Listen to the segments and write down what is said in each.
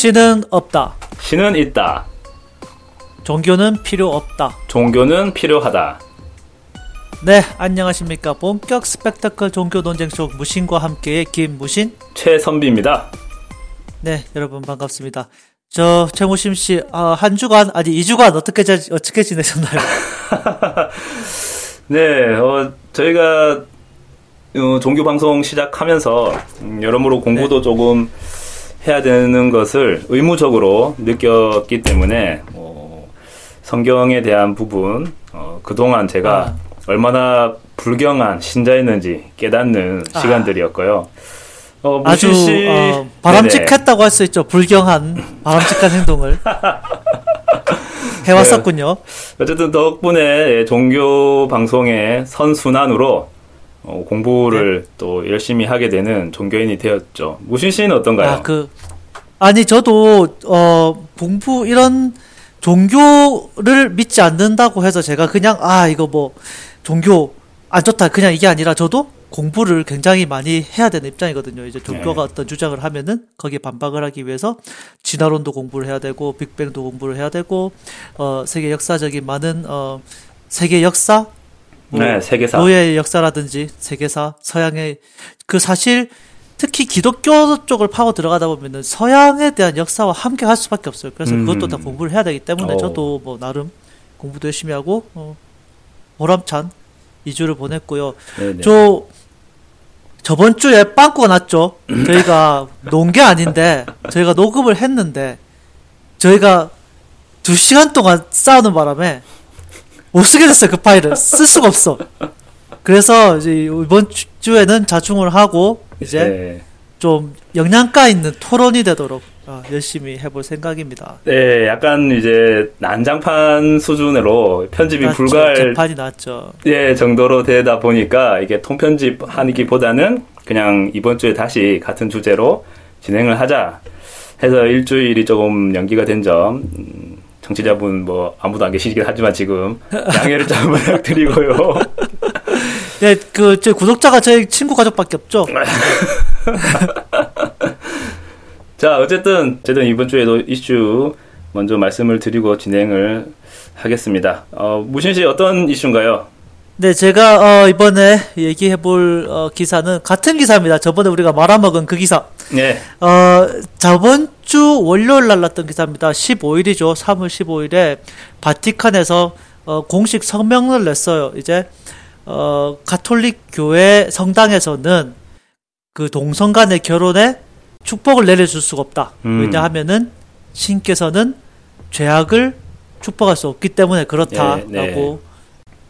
신은 없다. 신은 있다. 종교는 필요 없다. 종교는 필요하다. 네, 안녕하십니까. 본격 스펙타클 종교 논쟁쇼 무신과 함께의 김무신. 최선비입니다. 네, 여러분 반갑습니다. 저 최무심 씨, 아, 한 주간 아니 2주간 어떻게 자, 어떻게 지내셨나요? 네, 어, 저희가 어, 종교 방송 시작하면서 음, 여러모로 공부도 네. 조금 해야 되는 것을 의무적으로 느꼈기 때문에 어, 성경에 대한 부분 어, 그동안 제가 아. 얼마나 불경한 신자였는지 깨닫는 아. 시간들이었고요. 어, 아주 씨, 어. 바람직했다고 할 수 있죠. 불경한 바람직한 행동을 해왔었군요. 어쨌든 덕분에 예, 종교 방송의 선순환으로 어, 공부를 네. 또 열심히 하게 되는 종교인이 되었죠. 무신 씨는 어떤가요? 아, 그, 아니, 저도, 어, 공부, 이런 종교를 믿지 않는다고 해서 제가 그냥, 아, 이거 뭐, 종교 안 좋다. 그냥 이게 아니라 저도 공부를 굉장히 많이 해야 되는 입장이거든요. 이제 종교가 네. 어떤 주장을 하면은 거기에 반박을 하기 위해서 진화론도 공부를 해야 되고, 빅뱅도 공부를 해야 되고, 어, 세계 역사적인 많은, 어, 세계 역사? 뭐 네, 세계사. 노예의 역사라든지 세계사, 서양의 그 사실 특히 기독교 쪽을 파고 들어가다 보면은 서양에 대한 역사와 함께 할 수밖에 없어요. 그래서 음. 그것도 다 공부를 해야 되기 때문에 어. 저도 뭐 나름 공부도 열심히 하고 어, 보람찬 2주를 보냈고요. 네네. 저 저번 주에 빵꾸가 났죠. 저희가 논 게 아닌데 저희가 녹음을 했는데 저희가 두 시간 동안 싸우는 바람에 못 쓰게 됐어요 그 파일을 쓸 수가 없어. 그래서 이제 이번 주- 주에는 자충을 하고 이제 네. 좀 영양가 있는 토론이 되도록 어, 열심히 해볼 생각입니다. 네, 약간 이제 난장판 수준으로 편집이 났죠. 불가할 개판이 났죠. 예, 정도로 되다 보니까 이게 통편집 하기보다는 그냥 이번 주에 다시 같은 주제로 진행을 하자 해서 일주일이 조금 연기가 된 점, 음, 청취자분 뭐 아무도 안 계시긴 하지만 지금 양해를 좀 부탁드리고요. 네, 그저 구독자가 저희 친구 가족밖에 없죠. 자, 어쨌든, 어쨌든 이번 주에도 이슈 먼저 말씀을 드리고 진행을 하겠습니다. 어, 무신 씨 어떤 이슈인가요? 네, 제가 어, 이번에 얘기해 볼 어, 기사는 같은 기사입니다. 저번에 우리가 말아먹은 그 기사. 네, 어, 저번 주 월요일 날 났던 기사입니다. 15일이죠. 3월 15일에 바티칸에서 어, 공식 성명을 냈어요. 이제 어, 가톨릭 교회 성당에서는 그 동성 간의 결혼에 축복을 내려줄 수가 없다. 음. 왜냐하면은 신께서는 죄악을 축복할 수 없기 때문에 그렇다라고 네, 네.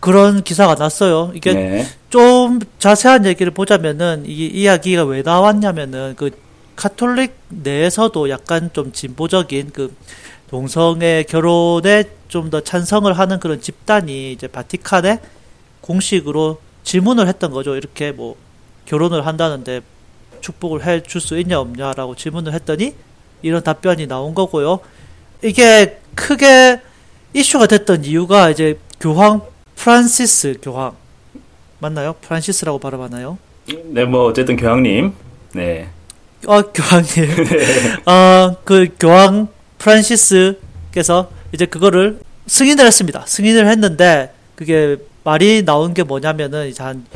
그런 기사가 났어요. 이게 네, 좀 자세한 얘기를 보자면은 이 이야기가 왜 나왔냐면은 그 카톨릭 내에서도 약간 좀 진보적인 그 동성애 결혼에 좀 더 찬성을 하는 그런 집단이 이제 바티칸에 공식으로 질문을 했던 거죠. 이렇게 뭐 결혼을 한다는데 축복을 해 줄 수 있냐 없냐라고 질문을 했더니 이런 답변이 나온 거고요. 이게 크게 이슈가 됐던 이유가 이제 교황 프란시스 교황 맞나요? 프란시스라고 발음하나요? 네, 뭐 어쨌든 교황님, 네, 어, 교황님. 어, 그 교황 프란시스께서 이제 그거를 승인을 했습니다. 승인을 했는데 그게 말이 나온 게 뭐냐면은 이제 한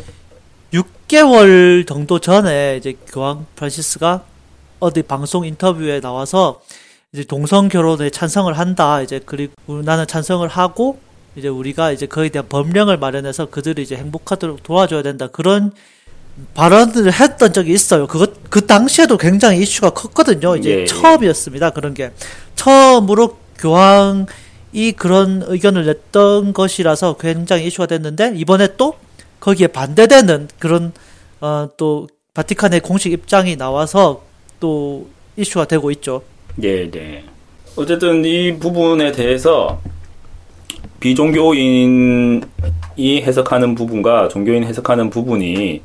6개월 정도 전에 이제 교황 프란시스가 어디 방송 인터뷰에 나와서 이제 동성 결혼에 찬성을 한다. 이제 그리고 나는 찬성을 하고 이제 우리가 이제 그에 대한 법령을 마련해서 그들이 이제 행복하도록 도와줘야 된다. 그런 발언을 했던 적이 있어요. 그것 그 당시에도 굉장히 이슈가 컸거든요. 이제 예, 예. 처음이었습니다. 그런 게 처음으로 교황이 그런 의견을 냈던 것이라서 굉장히 이슈가 됐는데 이번에 또 거기에 반대되는 그런 어, 또 바티칸의 공식 입장이 나와서 또 이슈가 되고 있죠. 예, 네. 어쨌든 이 부분에 대해서 비종교인이 해석하는 부분과 종교인 해석하는 부분이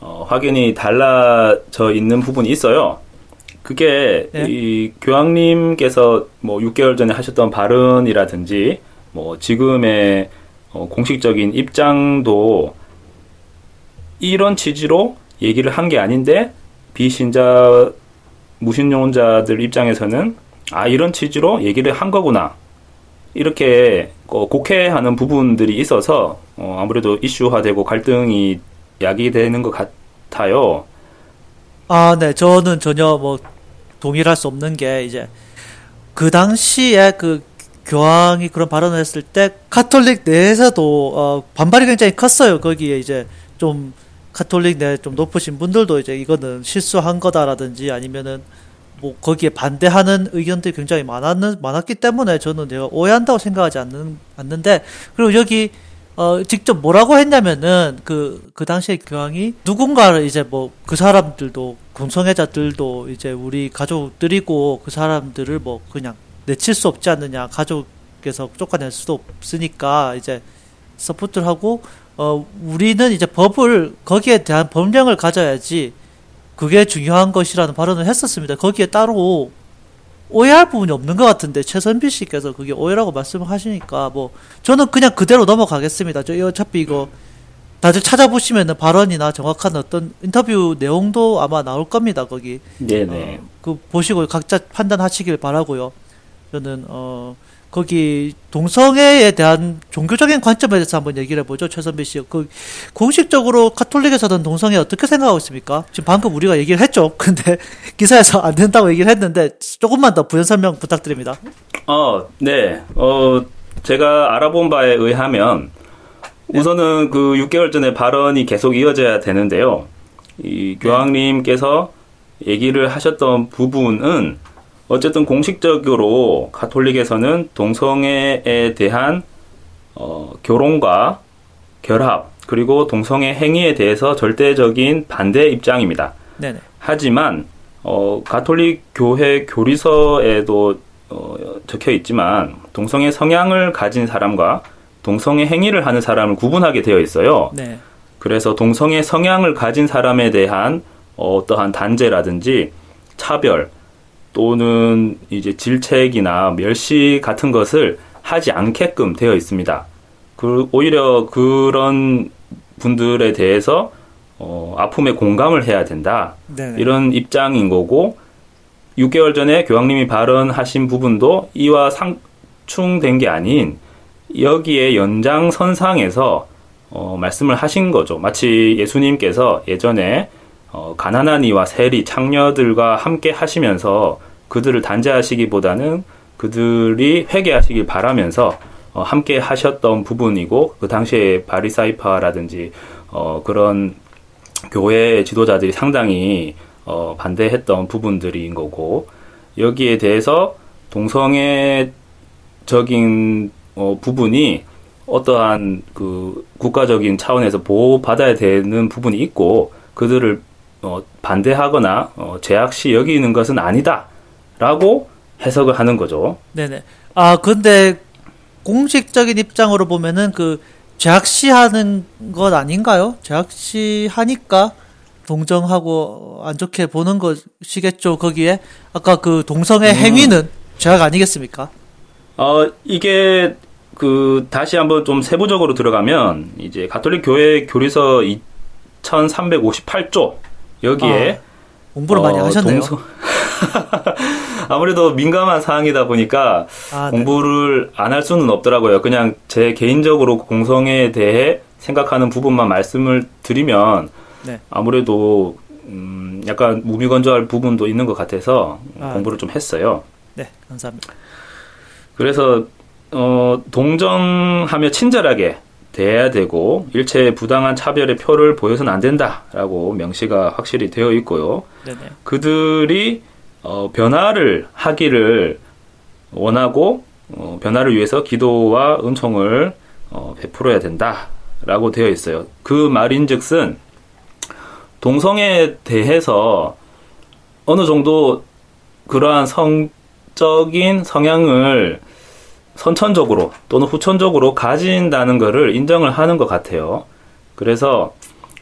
어, 확연히 달라져 있는 부분이 있어요. 그게 네. 이 교황님께서 뭐 6개월 전에 하셨던 발언이라든지 뭐 지금의 어, 공식적인 입장도 이런 취지로 얘기를 한 게 아닌데 비신자 무신론자들 입장에서는 아 이런 취지로 얘기를 한 거구나 이렇게 어, 곡해하는 부분들이 있어서 어, 아무래도 이슈화되고 갈등이 야기되는 것 같아요. 아, 네. 저는 전혀 뭐 동일할 수 없는 게 이제 그 당시에 그 교황이 그런 발언을 했을 때 카톨릭 내에서도 어, 반발이 굉장히 컸어요. 거기에 이제 좀 카톨릭 내 좀 높으신 분들도 이제 이거는 실수한 거다라든지 아니면은 뭐 거기에 반대하는 의견들이 굉장히 많았는 많았기 때문에 저는 내가 오해한다고 생각하지 않는 않는데 그리고 여기 어 직접 뭐라고 했냐면은 그그 당시에 교황이 누군가를 이제 뭐 그 사람들도 공성애자들도 이제 우리 가족들이고 그 사람들을 뭐 그냥 내칠 수 없지 않느냐 가족에서 쫓아낼 수도 없으니까 이제 support를 하고 어 우리는 이제 법을 거기에 대한 법령을 가져야지 그게 중요한 것이라는 발언을 했었습니다. 거기에 따로 오해할 부분이 없는 것 같은데 최선비 씨께서 그게 오해라고 말씀을 하시니까 뭐 저는 그냥 그대로 넘어가겠습니다. 저 어차피 이거 다들 찾아보시면은 발언이나 정확한 어떤 인터뷰 내용도 아마 나올 겁니다. 거기 네네. 어, 그 보시고 각자 판단하시길 바라고요. 저는 어 거기 동성애에 대한 종교적인 관점에 대해서 한번 얘기를 해보죠. 최선배 씨. 그 공식적으로 카톨릭에서는 동성애 어떻게 생각하고 있습니까? 지금 방금 우리가 얘기를 했죠. 근데 기사에서 안 된다고 얘기를 했는데 조금만 더 부연 설명 부탁드립니다. 어, 네. 어, 제가 알아본 바에 의하면 우선은 그 6개월 전에 발언이 계속 이어져야 되는데요. 이 교황님께서 얘기를 하셨던 부분은 어쨌든 공식적으로 가톨릭에서는 동성애에 대한 어, 결혼과 결합 그리고 동성애 행위에 대해서 절대적인 반대 입장입니다. 네네. 하지만 어, 가톨릭 교회 교리서에도 어, 적혀 있지만 동성애 성향을 가진 사람과 동성애 행위를 하는 사람을 구분하게 되어 있어요. 네. 그래서 동성애 성향을 가진 사람에 대한 어떠한 단죄라든지 차별 또는 이제 질책이나 멸시 같은 것을 하지 않게끔 되어 있습니다. 그 오히려 그런 분들에 대해서 어, 아픔에 공감을 해야 된다. 네네. 이런 입장인 거고 6개월 전에 교황님이 발언하신 부분도 이와 상충된 게 아닌 여기에 연장선상에서 어, 말씀을 하신 거죠. 마치 예수님께서 예전에 어, 가난한 이와 세리, 창녀들과 함께 하시면서 그들을 단죄하시기보다는 그들이 회개하시길 바라면서 어, 함께 하셨던 부분이고 그 당시에 바리사이파라든지 어, 그런 교회 지도자들이 상당히 어, 반대했던 부분들인 거고 여기에 대해서 동성애적인 어, 부분이 어떠한 그 국가적인 차원에서 보호받아야 되는 부분이 있고 그들을 어, 반대하거나 어, 제약시 여기는 것은 아니다 라고 해석을 하는 거죠. 네네. 아, 근데 공식적인 입장으로 보면은 그 제약시하는 것 아닌가요? 제약시하니까 동정하고 안 좋게 보는 것이겠죠. 거기에 아까 그 동성애 행위는 제약 아니겠습니까? 어, 이게 그 다시 한번 좀 세부적으로 들어가면 이제 가톨릭 교회 교리서 2358조 여기에 공부를 많이 어, 하셨네요. 동성- 아무래도 민감한 사항이다 보니까 아, 네. 공부를 안 할 수는 없더라고요. 그냥 제 개인적으로 공성에 대해 생각하는 부분만 말씀을 드리면 네. 아무래도 음, 약간 무미건조할 부분도 있는 것 같아서 아, 공부를 좀 했어요. 네, 감사합니다. 그래서 어, 동정하며 친절하게 대해야 되고 일체 부당한 차별의 표를 보여서는 안 된다라고 명시가 확실히 되어 있고요. 네네. 그들이 어, 변화를 하기를 원하고 어, 변화를 위해서 기도와 은총을 어, 베풀어야 된다라고 되어 있어요. 그 말인즉슨 동성애에 대해서 어느 정도 그러한 성적인 성향을 선천적으로 또는 후천적으로 가진다는 것을 인정을 하는 것 같아요. 그래서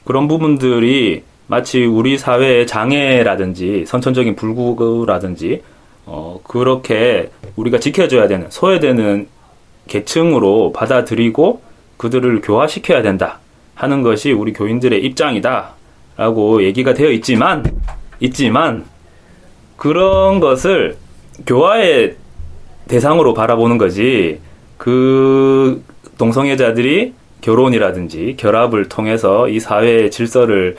그런 부분들이 마치 우리 사회의 장애라든지 선천적인 불구라든지 어, 그렇게 우리가 지켜줘야 되는 소외되는 계층으로 받아들이고 그들을 교화시켜야 된다 하는 것이 우리 교인들의 입장이다라고 얘기가 되어 있지만 있지만 그런 것을 교화의 대상으로 바라보는 거지 그 동성애자들이 결혼이라든지 결합을 통해서 이 사회의 질서를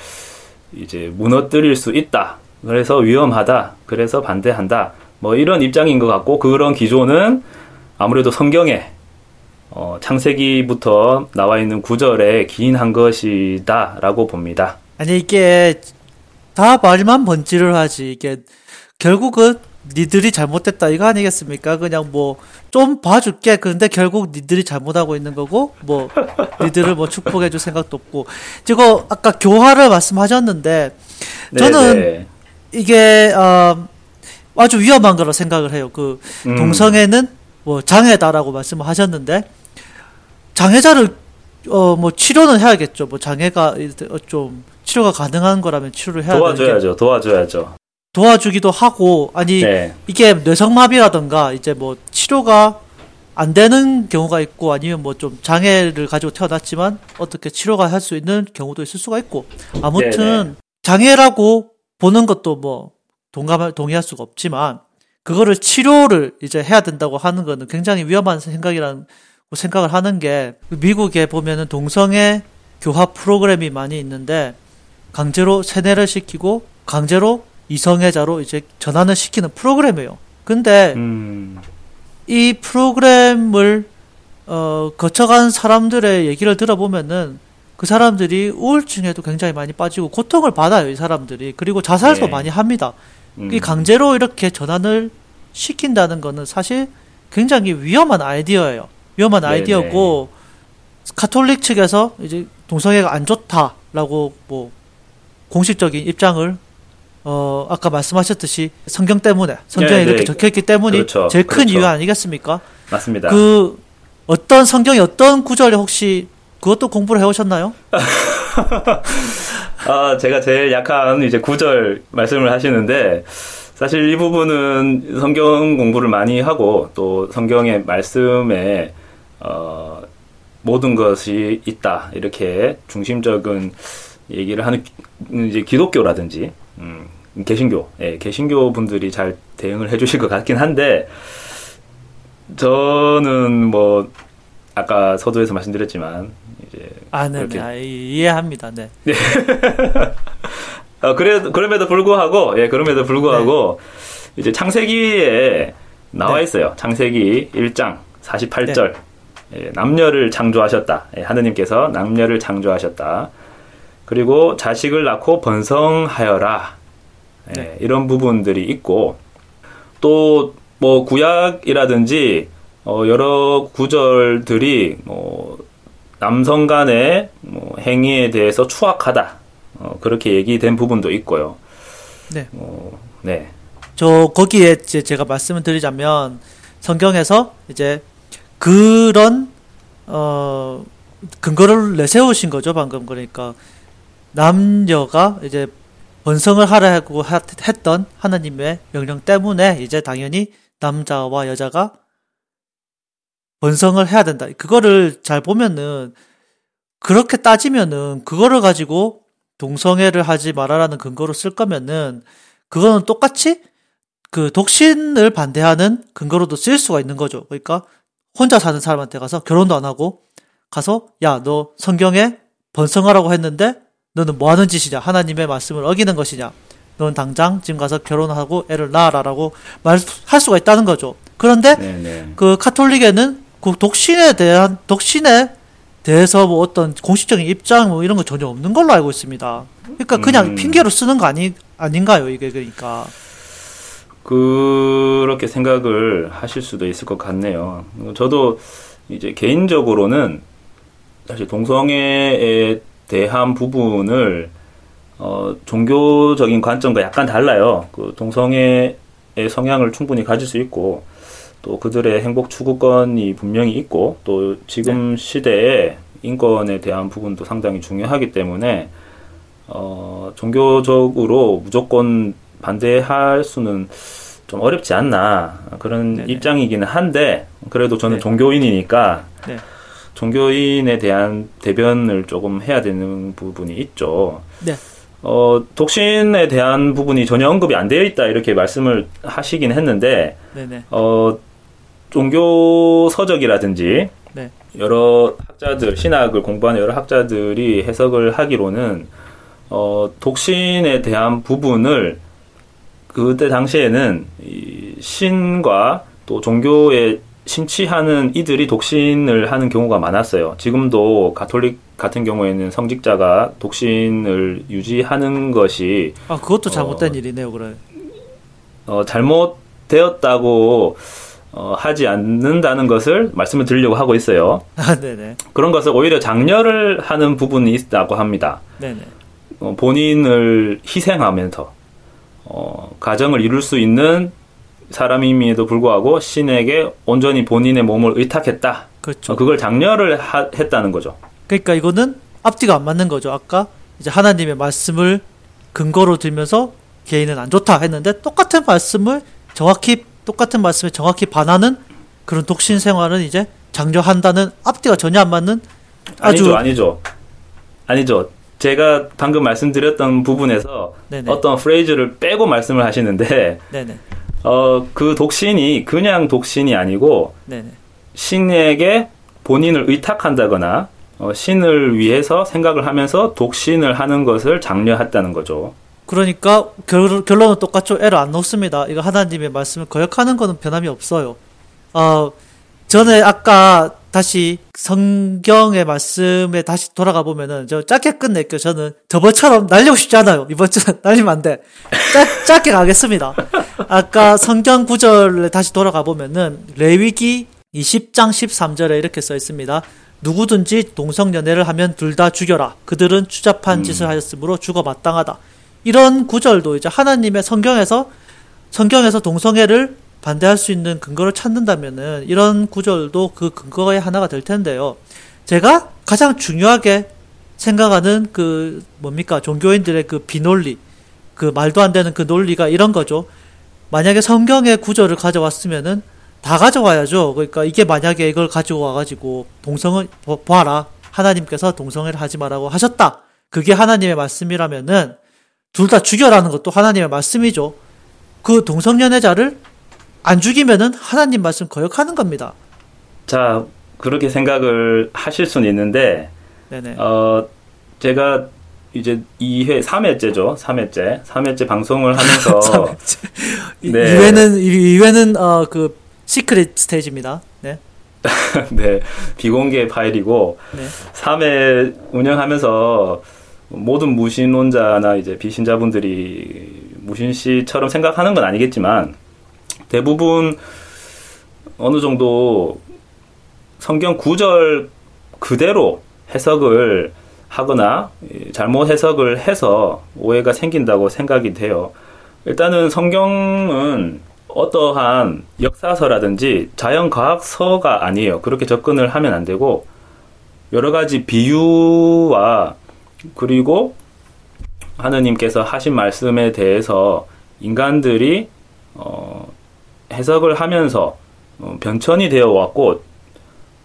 이제 무너뜨릴 수 있다. 그래서 위험하다. 그래서 반대한다. 뭐 이런 입장인 것 같고 그런 기조는 아무래도 성경에 어, 창세기부터 나와 있는 구절에 기인한 것이다라고 봅니다. 아니 이게 다 말만 번지를 하지 이게 결국은 니들이 잘못됐다 이거 아니겠습니까? 그냥 뭐 좀 봐줄게. 그런데 결국 니들이 잘못하고 있는 거고 뭐 니들을 뭐 축복해줄 생각도 없고. 이거 아까 교화를 말씀하셨는데 저는 네네. 이게 어, 아주 위험한 거라 생각을 해요. 그 음. 동성애는 뭐 장애다라고 말씀을 하셨는데 장애자를 어 뭐 치료는 해야겠죠. 뭐 장애가 어, 좀 치료가 가능한 거라면 치료를 해야 도와줘야죠. 도와줘야죠. 도와주기도 하고 아니 네. 이게 뇌성마비라던가 이제 뭐 치료가 안 되는 경우가 있고 아니면 뭐 좀 장애를 가지고 태어났지만 어떻게 치료가 할 수 있는 경우도 있을 수가 있고 아무튼 네네. 장애라고 보는 것도 뭐 동감할 동의할 수가 없지만 그거를 치료를 이제 해야 된다고 하는 거는 굉장히 위험한 생각이라는 생각을 하는 게 미국에 보면은 동성애 교화 프로그램이 많이 있는데 강제로 세뇌를 시키고 강제로 이성애자로 이제 전환을 시키는 프로그램이에요. 근데 음. 이 프로그램을 어, 거쳐간 사람들의 얘기를 들어보면은 그 사람들이 우울증에도 굉장히 많이 빠지고 고통을 받아요, 이 사람들이. 그리고 자살도 네. 많이 합니다. 음. 이 강제로 이렇게 전환을 시킨다는 거는 사실 굉장히 위험한 아이디어예요. 위험한 네네. 아이디어고 카톨릭 측에서 이제 동성애가 안 좋다라고 뭐 공식적인 입장을 어 아까 말씀하셨듯이 성경 때문에 성경에 네, 네. 이렇게 적혀 있기 때문이 그렇죠. 제일 큰 그렇죠. 이유 아니겠습니까? 맞습니다. 그 어떤 성경의 어떤 구절에 혹시 그것도 공부를 해오셨나요? 아, 제가 제일 약한 이제 구절 말씀을 하시는데 사실 이 부분은 성경 공부를 많이 하고 또 성경의 말씀에 어, 모든 것이 있다 이렇게 중심적인 얘기를 하는 기- 이제 기독교라든지 음, 개신교, 예, 개신교 분들이 잘 대응을 해주실 것 같긴 한데 저는 뭐 아까 서두에서 말씀드렸지만 이제 아, 네, 그렇게 네. 아, 이해합니다. 네. 어, 그래, 그럼에도 불구하고, 예, 그럼에도 불구하고, 이제 창세기에 나와 네. 있어요. 창세기 1장 48절. 예, 남녀를 창조하셨다. 예, 하느님께서 남녀를 창조하셨다. 그리고 자식을 낳고 번성하여라. 예, 네. 이런 부분들이 있고, 또, 뭐, 구약이라든지, 어, 여러 구절들이, 뭐, 남성 간의 뭐 행위에 대해서 추악하다. 어, 그렇게 얘기된 부분도 있고요. 네. 어, 네. 저 거기에 이제 제가 말씀을 드리자면 성경에서 이제 그런 어 근거를 내세우신 거죠 방금 그러니까 남녀가 이제 번성을 하라고 하- 했던 하나님의 명령 때문에 이제 당연히 남자와 여자가 번성을 해야 된다. 그거를 잘 보면은 그렇게 따지면은 그거를 가지고 동성애를 하지 말아라는 근거로 쓸 거면은 그거는 똑같이 그 독신을 반대하는 근거로도 쓸 수가 있는 거죠. 그러니까 혼자 사는 사람한테 가서 결혼도 안 하고 가서 야 너 성경에 번성하라고 했는데 너는 뭐 하는 짓이냐 하나님의 말씀을 어기는 것이냐 넌 당장 지금 가서 결혼하고 애를 낳아라라고 말할 수가 있다는 거죠. 그런데 네네. 그 카톨릭에는 그 독신에 대한 독신에 대해서 뭐 어떤 공식적인 입장 뭐 이런 거 전혀 없는 걸로 알고 있습니다. 그러니까 그냥 음. 핑계로 쓰는 거 아니 아닌가요 이게 그러니까 그렇게 생각을 하실 수도 있을 것 같네요. 저도 이제 개인적으로는 사실 동성애에 대한 부분을 어, 종교적인 관점과 약간 달라요. 그 동성애의 성향을 충분히 가질 수 있고 또 그들의 행복 추구권이 분명히 있고 또 지금 시대에 인권에 대한 부분도 상당히 중요하기 때문에 어, 종교적으로 무조건 반대할 수는 좀 어렵지 않나 그런 네네. 입장이기는 한데 그래도 저는 네. 종교인이니까 네. 종교인에 대한 대변을 조금 해야 되는 부분이 있죠. 네. 어, 독신에 대한 부분이 전혀 언급이 안 되어 있다 이렇게 말씀을 하시긴 했는데 네네. 어, 종교 서적이라든지 네. 여러 학자들 신학을 공부하는 여러 학자들이 해석을 하기로는 어, 독신에 대한 부분을 그때 당시에는 이 신과 또 종교에 심취하는 이들이 독신을 하는 경우가 많았어요. 지금도 가톨릭 같은 경우에는 성직자가 독신을 유지하는 것이 아 그것도 잘못된 어, 일이네요, 그래. 어, 잘못되었다고 어, 하지 않는다는 것을 말씀을 드리려고 하고 있어요. 아 네네. 그런 것을 오히려 장려를 하는 부분이 있다고 합니다. 네네. 어, 본인을 희생하면서 어, 가정을 이룰 수 있는 사람임에도 불구하고 신에게 온전히 본인의 몸을 의탁했다. 그렇죠. 어, 그걸 장려를 하- 했다는 거죠. 그러니까 이거는 앞뒤가 안 맞는 거죠. 아까 이제 하나님의 말씀을 근거로 들면서 개인은 안 좋다 했는데 똑같은 말씀을 정확히 똑같은 말씀에 정확히 반하는 그런 독신 생활은 이제 장려한다는 앞뒤가 전혀 안 맞는 아주 아니죠, 아니죠, 아니죠. 제가 방금 말씀드렸던 부분에서 네네. 어떤 프레이즈를 빼고 말씀을 하시는데 네네 어, 그 독신이 그냥 독신이 아니고 네네 신에게 본인을 의탁한다거나 어, 신을 위해서 생각을 하면서 독신을 하는 것을 장려했다는 거죠. 그러니까 결, 결론은 똑같죠. 애를 안 놓습니다. 이거 하나님의 말씀을 거역하는 거는 변함이 없어요. 어, 전에 아까 다시 성경의 말씀에 다시 돌아가 보면은 저 짧게 끝낼게요. 저는 저번처럼 날리고 싶지 않아요. 이번 주는 날리면 안 돼. 짧, 짧게 가겠습니다. 아까 성경 구절에 다시 돌아가 보면은 레위기 20장 13절에 이렇게 써 있습니다. 누구든지 동성연애를 하면 둘 다 죽여라. 그들은 추잡한 짓을 하였으므로 죽어 마땅하다. 이런 구절도 이제 하나님의 성경에서 성경에서 동성애를 반대할 수 있는 근거를 찾는다면은 이런 구절도 그 근거의 하나가 될 텐데요. 제가 가장 중요하게 생각하는 그 뭡니까 종교인들의 그 비논리, 그 말도 안 되는 그 논리가 이런 거죠. 만약에 성경의 구절을 가져왔으면은 다 가져와야죠. 그러니까 이게 만약에 이걸 가지고 와가지고 동성을 보- 보아라 하나님께서 동성애를 하지 말라고 하셨다. 그게 하나님의 말씀이라면은 둘 다 죽여라는 것도 하나님의 말씀이죠. 그 동성연애자를 안 죽이면은 하나님 말씀 거역하는 겁니다. 자, 그렇게 생각을 하실 수는 있는데, 네네. 어, 제가 이제 2회, 3회째죠. 3회째. 3회째 방송을 하면서, 이- 네. 이외는 이- 이외는 어 그 시크릿 스테이지입니다. 네. 네, 비공개 파일이고, 네. 3회 운영하면서 모든 무신론자나 이제 비신자분들이 무신 씨처럼 생각하는 건 아니겠지만, 대부분 어느 정도 성경 구절 그대로 해석을 하거나 이, 잘못 해석을 해서 오해가 생긴다고 생각이 돼요. 일단은 성경은 어떠한 역사서라든지 자연과학서가 아니에요. 그렇게 접근을 하면 안 되고 여러 가지 비유와 그리고 하느님께서 하신 말씀에 대해서 인간들이 어, 해석을 하면서 어, 변천이 되어 왔고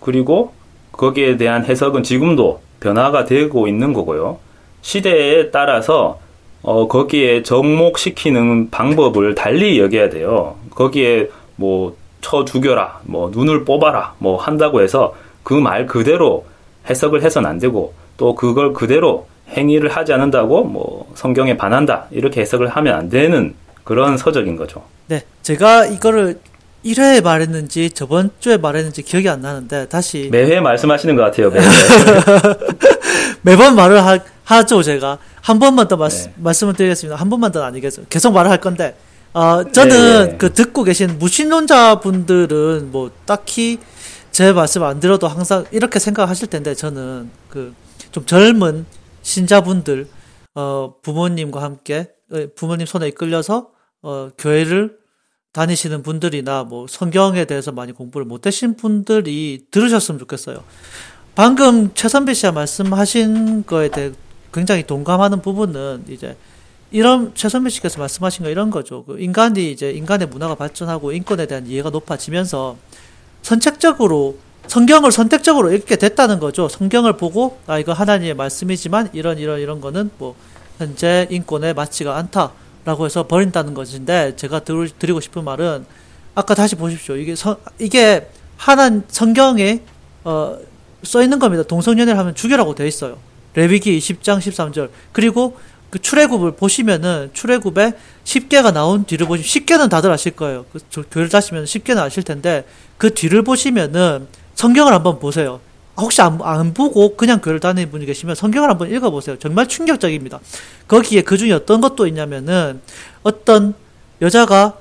그리고 거기에 대한 해석은 지금도 변화가 되고 있는 거고요. 시대에 따라서 어, 거기에 접목시키는 방법을 달리 여겨야 돼요. 거기에 뭐, 쳐 죽여라, 뭐, 눈을 뽑아라, 뭐, 한다고 해서 그 말 그대로 해석을 해서는 안 되고, 또 그걸 그대로 행위를 하지 않는다고, 뭐, 성경에 반한다, 이렇게 해석을 하면 안 되는 그런 서적인 거죠. 네. 제가 이거를 1회에 말했는지 저번 주에 말했는지 기억이 안 나는데 다시 매회 말씀하시는 것 같아요, 매회. 매번 말을 하, 하죠, 제가. 한 번만 더 말씀, 네. 말씀을 드리겠습니다. 한 번만 더는 아니겠죠. 계속 말을 할 건데, 어, 저는 네. 그 듣고 계신 무신론자 분들은 뭐 딱히 제 말씀 안 들어도 항상 이렇게 생각하실 텐데, 저는 그 좀 젊은 신자분들, 어, 부모님과 함께, 어, 부모님 손에 이끌려서, 어, 교회를 다니시는 분들이나 뭐 성경에 대해서 많이 공부를 못 하신 분들이 들으셨으면 좋겠어요. 방금 최선배 씨가 말씀하신 거에 대해 굉장히 동감하는 부분은 이제 이런 최선배 씨께서 말씀하신 거 이런 거죠. 그 인간이 이제 인간의 문화가 발전하고 인권에 대한 이해가 높아지면서 선택적으로 성경을 선택적으로 읽게 됐다는 거죠. 성경을 보고 아 이거 하나님의 말씀이지만 이런 이런 이런 거는 뭐 현재 인권에 맞지가 않다라고 해서 버린다는 것인데 제가 들, 드리고 싶은 말은 아까 다시 보십시오. 이게 서, 이게 하나 성경에 어, 써 있는 겁니다. 동성연애를 하면 죽여라고 되어 있어요. 레위기 10장 13절. 그리고 그 출애굽을 보시면은 출애굽에 10개가 나온 뒤를 보시면 10개는 다들 아실 거예요. 그 교회를 다시면 10개는 아실 텐데 그 뒤를 보시면은 성경을 한번 보세요. 혹시 안, 안 보고 그냥 교회를 다니는 분이 계시면 성경을 한번 읽어보세요. 정말 충격적입니다. 거기에 그 중에 어떤 것도 있냐면은 어떤 여자가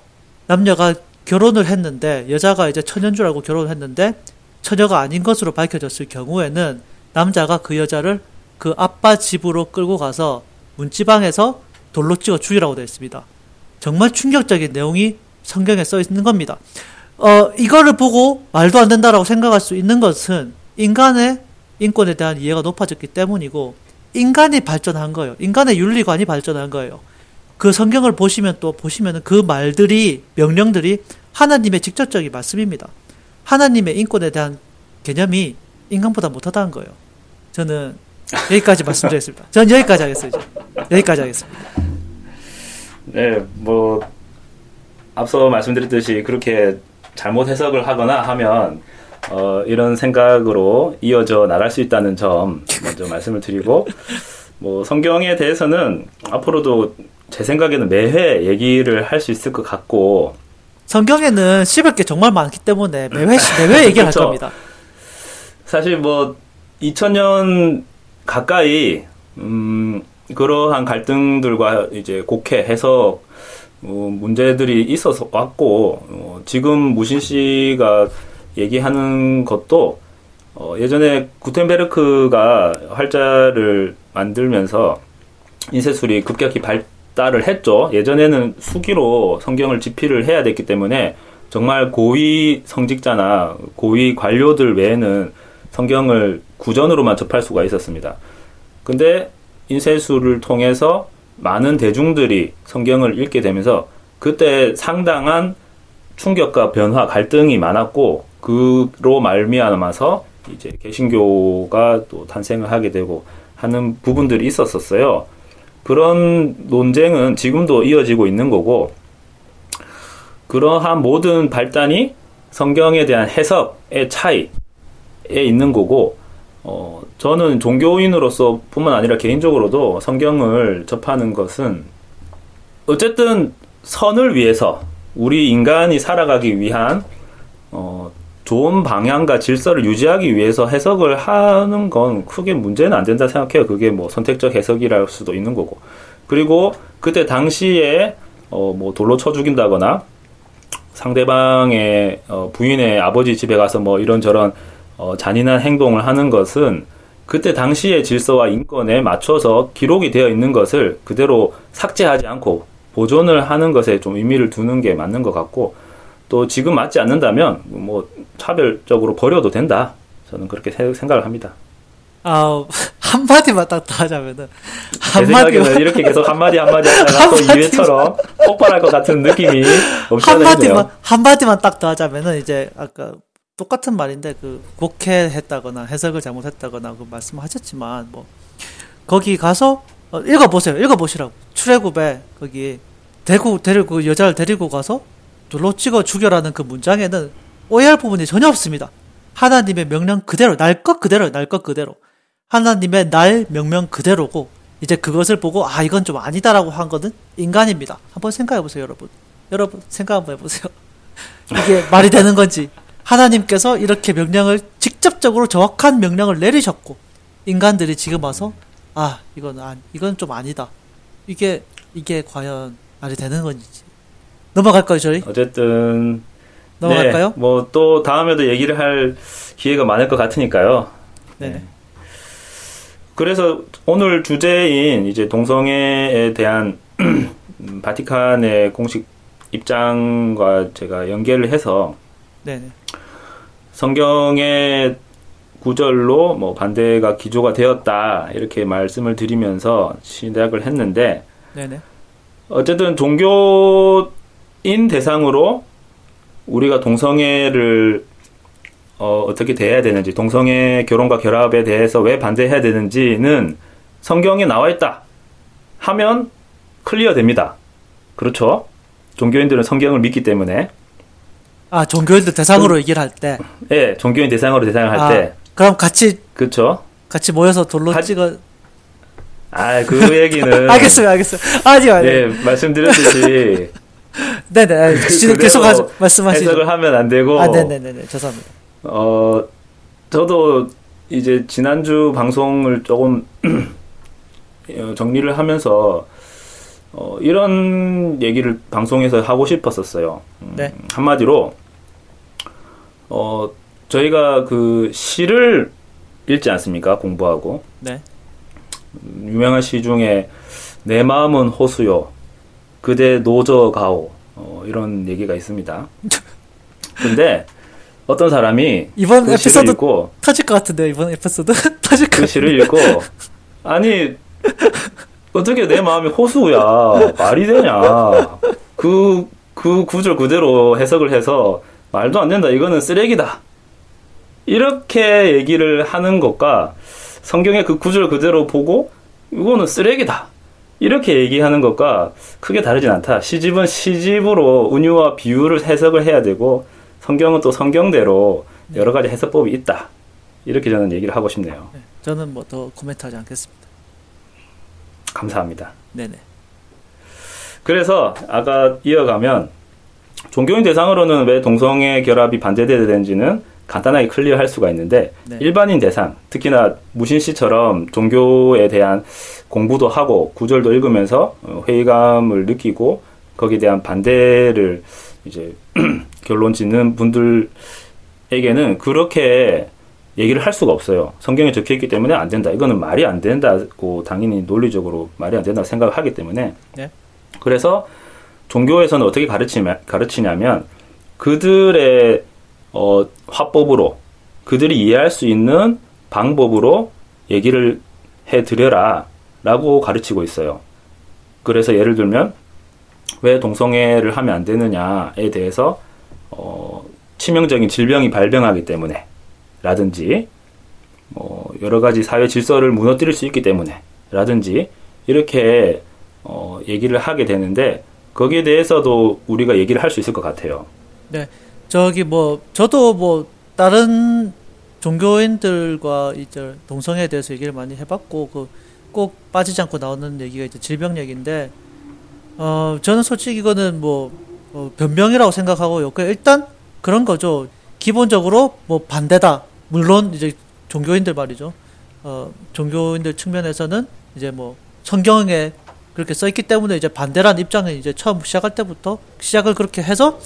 남녀가 결혼을 했는데 여자가 이제 줄 알고 결혼을 했는데 처녀가 아닌 것으로 밝혀졌을 경우에는 남자가 그 여자를 그 아빠 집으로 끌고 가서 문지방에서 돌로 찍어 죽이라고 되어 있습니다. 정말 충격적인 내용이 성경에 써 있는 겁니다. 어, 이거를 보고 말도 안 된다라고 생각할 수 있는 것은 인간의 인권에 대한 이해가 높아졌기 때문이고 인간이 발전한 거예요. 인간의 윤리관이 발전한 거예요. 그 성경을 보시면 또 보시면 그 말들이 명령들이 하나님의 직접적인 말씀입니다. 하나님의 인권에 대한 개념이 인간보다 못하다는 거예요. 저는 여기까지 말씀드리겠습니다. 저는 여기까지 하겠습니다. 여기까지 하겠습니다. 네, 뭐 앞서 말씀드렸듯이 그렇게 잘못 해석을 하거나 하면 어, 이런 생각으로 이어져 나갈 수 있다는 점 먼저 말씀을 드리고 뭐 성경에 대해서는 앞으로도 제 생각에는 매회 얘기를 할 수 있을 것 같고 성경에는 씹을 게 정말 많기 때문에 매회 매회 얘기를 할 겁니다. 사실 뭐 2000년 가까이 음 그러한 갈등들과 이제 곡해 해석 어, 문제들이 있어서 왔고 어, 지금 무신 씨가 얘기하는 것도 어, 예전에 구텐베르크가 활자를 만들면서 인쇄술이 급격히 발달을 했죠. 예전에는 수기로 성경을 집필을 해야 됐기 때문에 정말 고위 성직자나 고위 관료들 외에는 성경을 구전으로만 접할 수가 있었습니다. 근데 인쇄술을 통해서 많은 대중들이 성경을 읽게 되면서 그때 상당한 충격과 변화, 갈등이 많았고 그로 말미암아서 이제 개신교가 또 탄생을 하게 되고 하는 부분들이 있었었어요. 그런 논쟁은 지금도 이어지고 있는 거고 그러한 모든 발단이 성경에 대한 해석의 차이에 있는 거고 어, 저는 종교인으로서 뿐만 아니라 개인적으로도 성경을 접하는 것은 어쨌든 선을 위해서 우리 인간이 살아가기 위한 어, 좋은 방향과 질서를 유지하기 위해서 해석을 하는 건 크게 문제는 안 된다 생각해요. 그게 뭐 선택적 해석이랄 수도 있는 거고. 그리고 그때 당시에 어, 뭐 돌로 쳐 죽인다거나 상대방의 어, 부인의 아버지 집에 가서 뭐 이런저런 어, 잔인한 행동을 하는 것은 그때 당시의 질서와 인권에 맞춰서 기록이 되어 있는 것을 그대로 삭제하지 않고 보존을 하는 것에 좀 의미를 두는 게 맞는 것 같고 또 지금 맞지 않는다면 뭐 차별적으로 버려도 된다. 저는 그렇게 생각을 합니다. 아 한마디만 딱 더 하자면은 한마디만 이렇게 계속 한마디 한마디 하다가 또 2회처럼 폭발할 것 같은 느낌이 한마디만 한마디만 딱 더 하자면은 이제 아까 똑같은 말인데 그 곡해했다거나 해석을 잘못했다거나 그 말씀하셨지만 뭐 거기 가서 어, 읽어보세요. 읽어보시라고 출애굽에 거기 대구 데리고 그 여자를 데리고 가서 둘로 찍어 죽여라는 그 문장에는 오해할 부분이 전혀 없습니다. 하나님의 명령 그대로 날 것 그대로 날 것 그대로 하나님의 날 명령 그대로고 이제 그것을 보고 아 이건 좀 아니다라고 한 것은 인간입니다. 한번 생각해 보세요, 여러분. 여러분 생각 한번 해보세요. 이게 말이 되는 건지 하나님께서 이렇게 명령을 직접적으로 정확한 명령을 내리셨고 인간들이 지금 와서 아 이건 아 이건 좀 아니다. 이게 이게 과연 말이 되는 건지 넘어갈까요 저희? 어쨌든 넘어갈까요? 네, 뭐또 다음에도 얘기를 할 기회가 많을 것 같으니까요. 네. 네. 그래서 오늘 주제인 이제 동성애에 대한 바티칸의 공식 입장과 제가 연계를 해서 네네. 성경의 구절로 뭐 반대가 기조가 되었다 이렇게 말씀을 드리면서 시작을 했는데 네네. 어쨌든 종교인 대상으로 우리가 동성애를 어, 어떻게 대해야 되는지 동성애 결혼과 결합에 대해서 왜 반대해야 되는지는 성경에 나와 있다 하면 클리어 됩니다. 그렇죠? 종교인들은 성경을 믿기 때문에 아 종교인들 대상으로 얘기를 할 때. 예, 종교인 대상으로 대상을 할 아, 때 그럼 같이 그렇죠? 같이 모여서 돌로 하- 찍어. 아, 그 얘기는 알겠어요, 알겠어요. 아니요, 아니요. 예, 말씀드렸듯이 네네. 아, 그대로 계속 하죠. 말씀하시죠. 해석을 하면 안 되고 아, 네네네네. 죄송합니다. 어, 저도 이제 지난주 방송을 조금 어, 정리를 하면서 어, 이런 얘기를 방송에서 하고 싶었었어요. 음, 네. 한마디로 어, 저희가 그 시를 읽지 않습니까? 공부하고 네. 음, 유명한 시 중에 내 마음은 호수요 그대 노저 가오 어, 이런 얘기가 있습니다. 근데 어떤 사람이 이번 그 에피소드 읽고 터질 것 같은데요, 이번 에피소드? 터질 것그 같은데. 시를 읽고 아니 어떻게 내 마음이 호수야 말이 되냐 그그 구절 그대로 해석을 해서 말도 안 된다 이거는 쓰레기다 이렇게 얘기를 하는 것과 성경의 그 구절 그대로 보고 이거는 쓰레기다 이렇게 얘기하는 것과 크게 다르진 않다 시집은 시집으로 은유와 비유를 해석을 해야 되고 성경은 또 성경대로 여러 가지 해석법이 있다 이렇게 저는 얘기를 하고 싶네요. 네, 저는 뭐 더 코멘트하지 않겠습니다. 감사합니다. 네네. 그래서 아까 이어가면 종교인 대상으로는 왜 동성애 결합이 반대돼야 되는지는 간단하게 클리어할 수가 있는데 네. 일반인 대상 특히나 무신 씨처럼 종교에 대한 공부도 하고 구절도 읽으면서 어, 회의감을 느끼고 거기에 대한 반대를 이제 결론 짓는 분들에게는 그렇게 얘기를 할 수가 없어요. 성경에 적혀 있기 때문에 안 된다. 이거는 말이 안 된다고 당연히 논리적으로 말이 안 된다고 생각을 하기 때문에 네. 그래서 종교에서는 어떻게 가르치냐, 가르치냐면 그들의 어, 화법으로 그들이 이해할 수 있는 방법으로 얘기를 해 드려라 라고 가르치고 있어요. 그래서 예를 들면 왜 동성애를 하면 안 되느냐에 대해서 어, 치명적인 질병이 발병하기 때문에 라든지 뭐 여러 가지 사회 질서를 무너뜨릴 수 있기 때문에 라든지 이렇게 어, 얘기를 하게 되는데 거기에 대해서도 우리가 얘기를 할 수 있을 것 같아요. 네. 저기 뭐 저도 뭐 다른 종교인들과 이제 동성애에 대해서 얘기를 많이 해봤고 그 꼭 빠지지 않고 나오는 얘기가 이제 질병 얘기인데 어 저는 솔직히 이거는 뭐 어, 변명이라고 생각하고요. 그 일단 그런 거죠. 기본적으로 뭐 반대다. 물론 이제 종교인들 말이죠. 어 종교인들 측면에서는 이제 뭐 성경에 그렇게 써 있기 때문에 이제 반대라는 입장을 이제 처음 시작할 때부터 시작을 그렇게 해서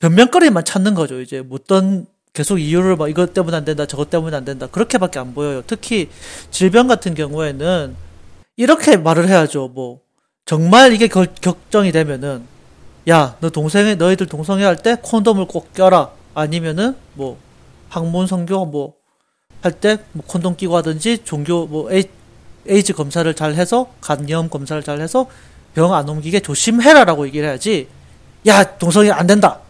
변명거리만 찾는 거죠. 이제 뭐 어떤 계속 이유를 막 이것 때문에 안 된다, 저것 때문에 안 된다. 그렇게밖에 안 보여요. 특히 질병 같은 경우에는 이렇게 말을 해야죠. 뭐 정말 이게 결, 격정이 되면은 야, 너 동생애 너희들 동성애 할 때 콘돔을 꼭 껴라. 아니면은 뭐 학문 성교 뭐 할 때 뭐 콘돔 끼고 하든지 종교 뭐 에이, 에이즈 검사를 잘 해서 간염 검사를 잘 해서 병 안 옮기게 조심해라라고 얘기를 해야지. 야, 동성애 안 된다.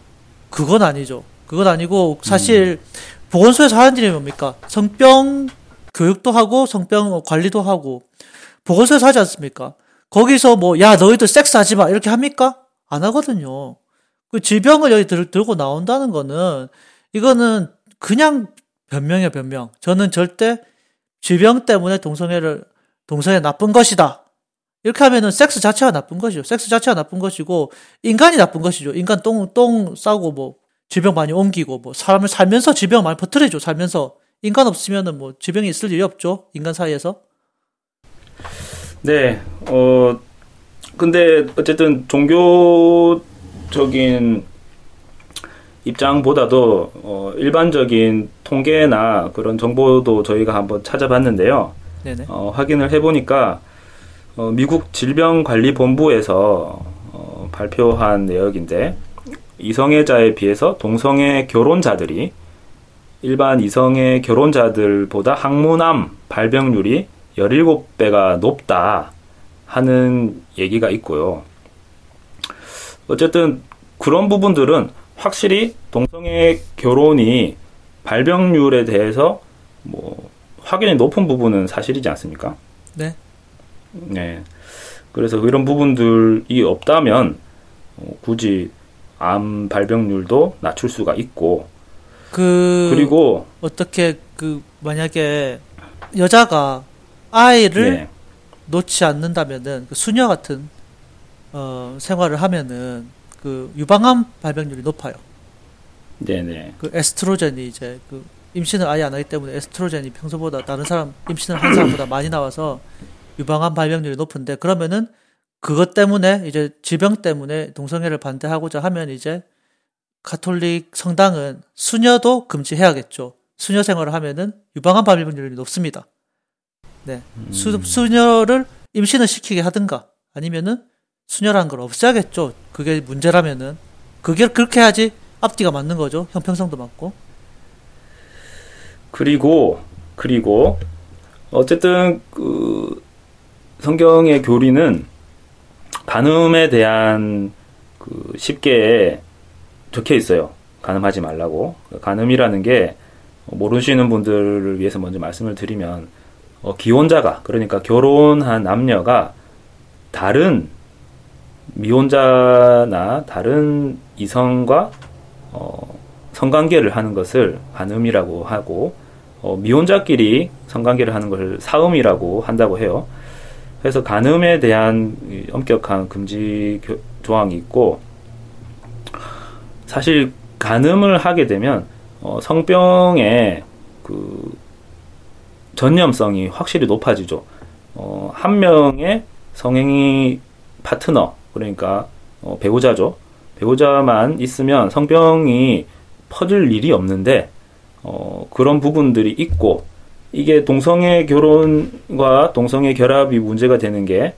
그건 아니죠. 그건 아니고 사실 보건소에서 하는 일이 뭡니까? 성병 교육도 하고 성병 관리도 하고 보건소에서 하지 않습니까? 거기서 뭐 야 너희들 섹스하지 마 이렇게 합니까? 안 하거든요. 그 질병을 여기 들, 들고 나온다는 거는 이거는 그냥 변명이야 변명. 저는 절대 질병 때문에 동성애를 동성애 나쁜 것이다. 이렇게 하면은 섹스 자체가 나쁜 것이죠. 섹스 자체가 나쁜 것이고 인간이 나쁜 것이죠. 인간 똥 똥 싸고 뭐 질병 많이 옮기고 뭐 사람을 살면서 질병 많이 퍼뜨리죠. 살면서 인간 없으면은 뭐 질병이 있을 일이 없죠. 인간 사이에서. 네, 어, 근데 어쨌든 종교적인 입장보다도 어, 일반적인 통계나 그런 정보도 저희가 한번 찾아봤는데요. 네네. 어, 확인을 해보니까 어, 미국 질병관리본부에서 어, 발표한 내역인데 이성애자에 비해서 동성애 결혼자들이 일반 이성애 결혼자들보다 항문암 발병률이 17배가 높다 하는 얘기가 있고요. 어쨌든 그런 부분들은 확실히 동성애 결혼이 발병률에 대해서 뭐 확연히 높은 부분은 사실이지 않습니까? 네. 네. 그래서 이런 부분들이 없다면 어, 굳이 암 발병률도 낮출 수가 있고 그 그리고 어떻게 그 만약에 여자가 아이를 네, 놓지 않는다면은 그 수녀 같은 어, 생활을 하면은 그 유방암 발병률이 높아요. 네네 그 에스트로겐이 이제 그 임신을 아예 안 하기 때문에 에스트로겐이 평소보다 다른 사람 임신을 한 사람보다 많이 나와서 유방암 발병률이 높은데 그러면은 그것 때문에 이제 질병 때문에 동성애를 반대하고자 하면 이제 가톨릭 성당은 수녀도 금지해야겠죠. 수녀 생활을 하면은 유방암 발병률이 높습니다. 네. 수, 수녀를 임신을 시키게 하든가 아니면은 수녀라는 걸 없애야겠죠. 그게 문제라면은 그게 그렇게 해야지 앞뒤가 맞는 거죠. 형평성도 맞고. 그리고 그리고 어쨌든 그 성경의 교리는 간음에 대한 그 쉽게 적혀 있어요. 간음하지 말라고. 간음이라는 게 모르시는 분들을 위해서 먼저 말씀을 드리면 어, 기혼자가 그러니까 결혼한 남녀가 다른 미혼자나 다른 이성과 어, 성관계를 하는 것을 간음이라고 하고 어, 미혼자끼리 성관계를 하는 것을 사음이라고 한다고 해요. 그래서 간음에 대한 이 엄격한 금지 교- 조항이 있고 사실 간음을 하게 되면 어, 성병의 그 전염성이 확실히 높아지죠. 어, 한 명의 성행위 파트너 그러니까 어, 배우자죠. 배우자만 있으면 성병이 퍼질 일이 없는데 어, 그런 부분들이 있고 이게 동성애 결혼과 동성애 결합이 문제가 되는 게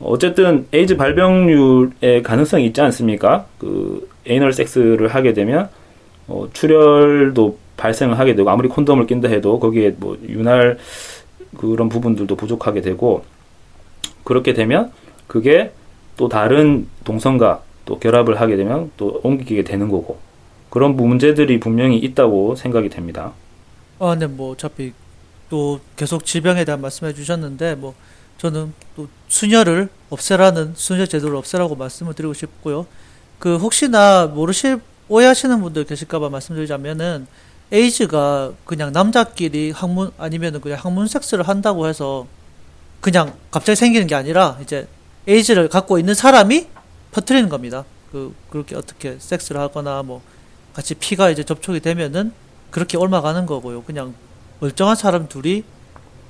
어쨌든 에이즈 발병률의 가능성이 있지 않습니까? 그 anal 섹스를 하게 되면 어, 출혈도 발생을 하게 되고 아무리 콘돔을 낀다 해도 거기에 뭐 윤활 그런 부분들도 부족하게 되고 그렇게 되면 그게 또 다른 동성과 또 결합을 하게 되면 또 옮기게 되는 거고 그런 문제들이 분명히 있다고 생각이 됩니다. 아, 근데 뭐 어차피 또 계속 질병에 대한 말씀해 주셨는데 뭐 저는 또 수녀를 없애라는 수녀 제도를 없애라고 말씀을 드리고 싶고요. 그 혹시나 모르실 오해하시는 분들 계실까봐 말씀드리자면은 에이즈가 그냥 남자끼리 학문 아니면은 그냥 학문 섹스를 한다고 해서 그냥 갑자기 생기는 게 아니라 이제 에이즈를 갖고 있는 사람이 퍼뜨리는 겁니다. 그 그렇게 어떻게 섹스를 하거나 뭐 같이 피가 이제 접촉이 되면은 그렇게 옮아가는 거고요. 그냥 멀쩡한 사람 둘이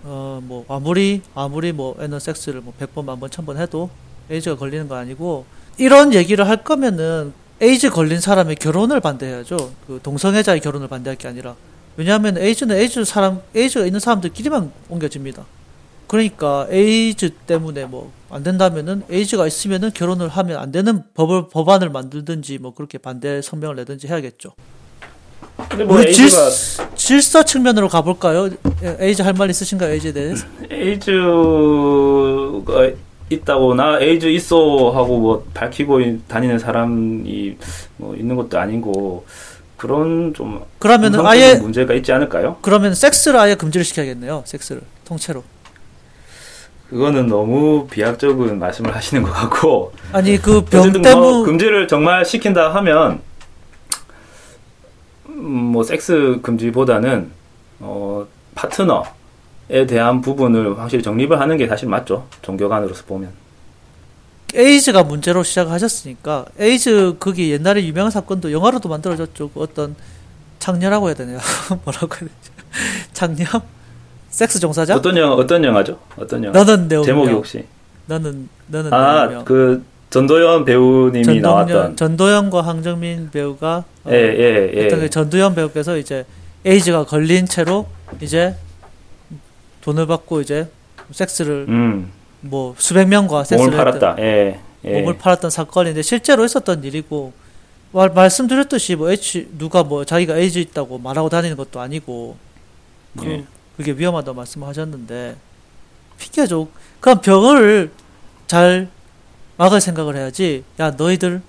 어 뭐 아무리 아무리 뭐 애너 섹스를 뭐 100번 만번 천 번 해도 에이즈가 걸리는 거 아니고 이런 얘기를 할 거면은 에이즈 걸린 사람의 결혼을 반대해야죠. 그 동성애자의 결혼을 반대할 게 아니라 왜냐하면 에이즈는 에이즈 사람 에이즈가 있는 사람들끼리만 옮겨집니다. 그러니까 에이즈 때문에 뭐 안 된다면은 에이즈가 있으면은 결혼을 하면 안 되는 법을 법안을 만들든지 뭐 그렇게 반대 성명을 내든지 해야겠죠. 근데 뭐 우리 질, 에이즈가 질 서 측면으로 가볼까요? 예, 에이즈 할 말 있으신가요, 에이즈에 대해서? 에이즈가 있다거나 에이즈 있어 하고 뭐 밝히고 다니는 사람이 뭐 있는 것도 아니고 그런 좀 그러면은 아예 문제가 있지 않을까요? 그러면 섹스를 아예 금지를 시켜야겠네요. 섹스를 통째로. 그거는 너무 비약적인 말씀을 하시는 것 같고 아니 그 병 어쨌든 뭐 때문에 금지를 정말 시킨다 하면 음, 뭐 섹스 금지보다는 어 파트너에 대한 부분을 확실히 정립을 하는 게 사실 맞죠 종교관으로서 보면 에이즈가 문제로 시작하셨으니까 에이즈 거기 옛날에 유명한 사건도 영화로도 만들어졌죠. 그 어떤 창녀라고 해야 되나요? 뭐라고 해야 되지? 창녀? 섹스 종사자? 어떤 영화 어떤 영화죠 어떤 영화 너는 내 운명. 제목이 혹시 너는 너는 내 아. 그 전도연 배우님이 나왔던 전도연과 황정민 배우가 어, 예예 예, 어떤 그 전두현 배우께서 이제 에이즈가 걸린 채로 이제 돈을 받고 이제 섹스를 음 뭐 수백 명과 몸을 섹스를 했던 팔았다 예, 예. 몸을 팔았던 사건인데 실제로 있었던 일이고 말, 말씀드렸듯이 뭐 H 누가 뭐 자기가 에이즈 있다고 말하고 다니는 것도 아니고 그, 예. 그게 위험하다고 말씀하셨는데 핑계죠. 그럼 병을 잘 막을 생각을 해야지. 야 너희들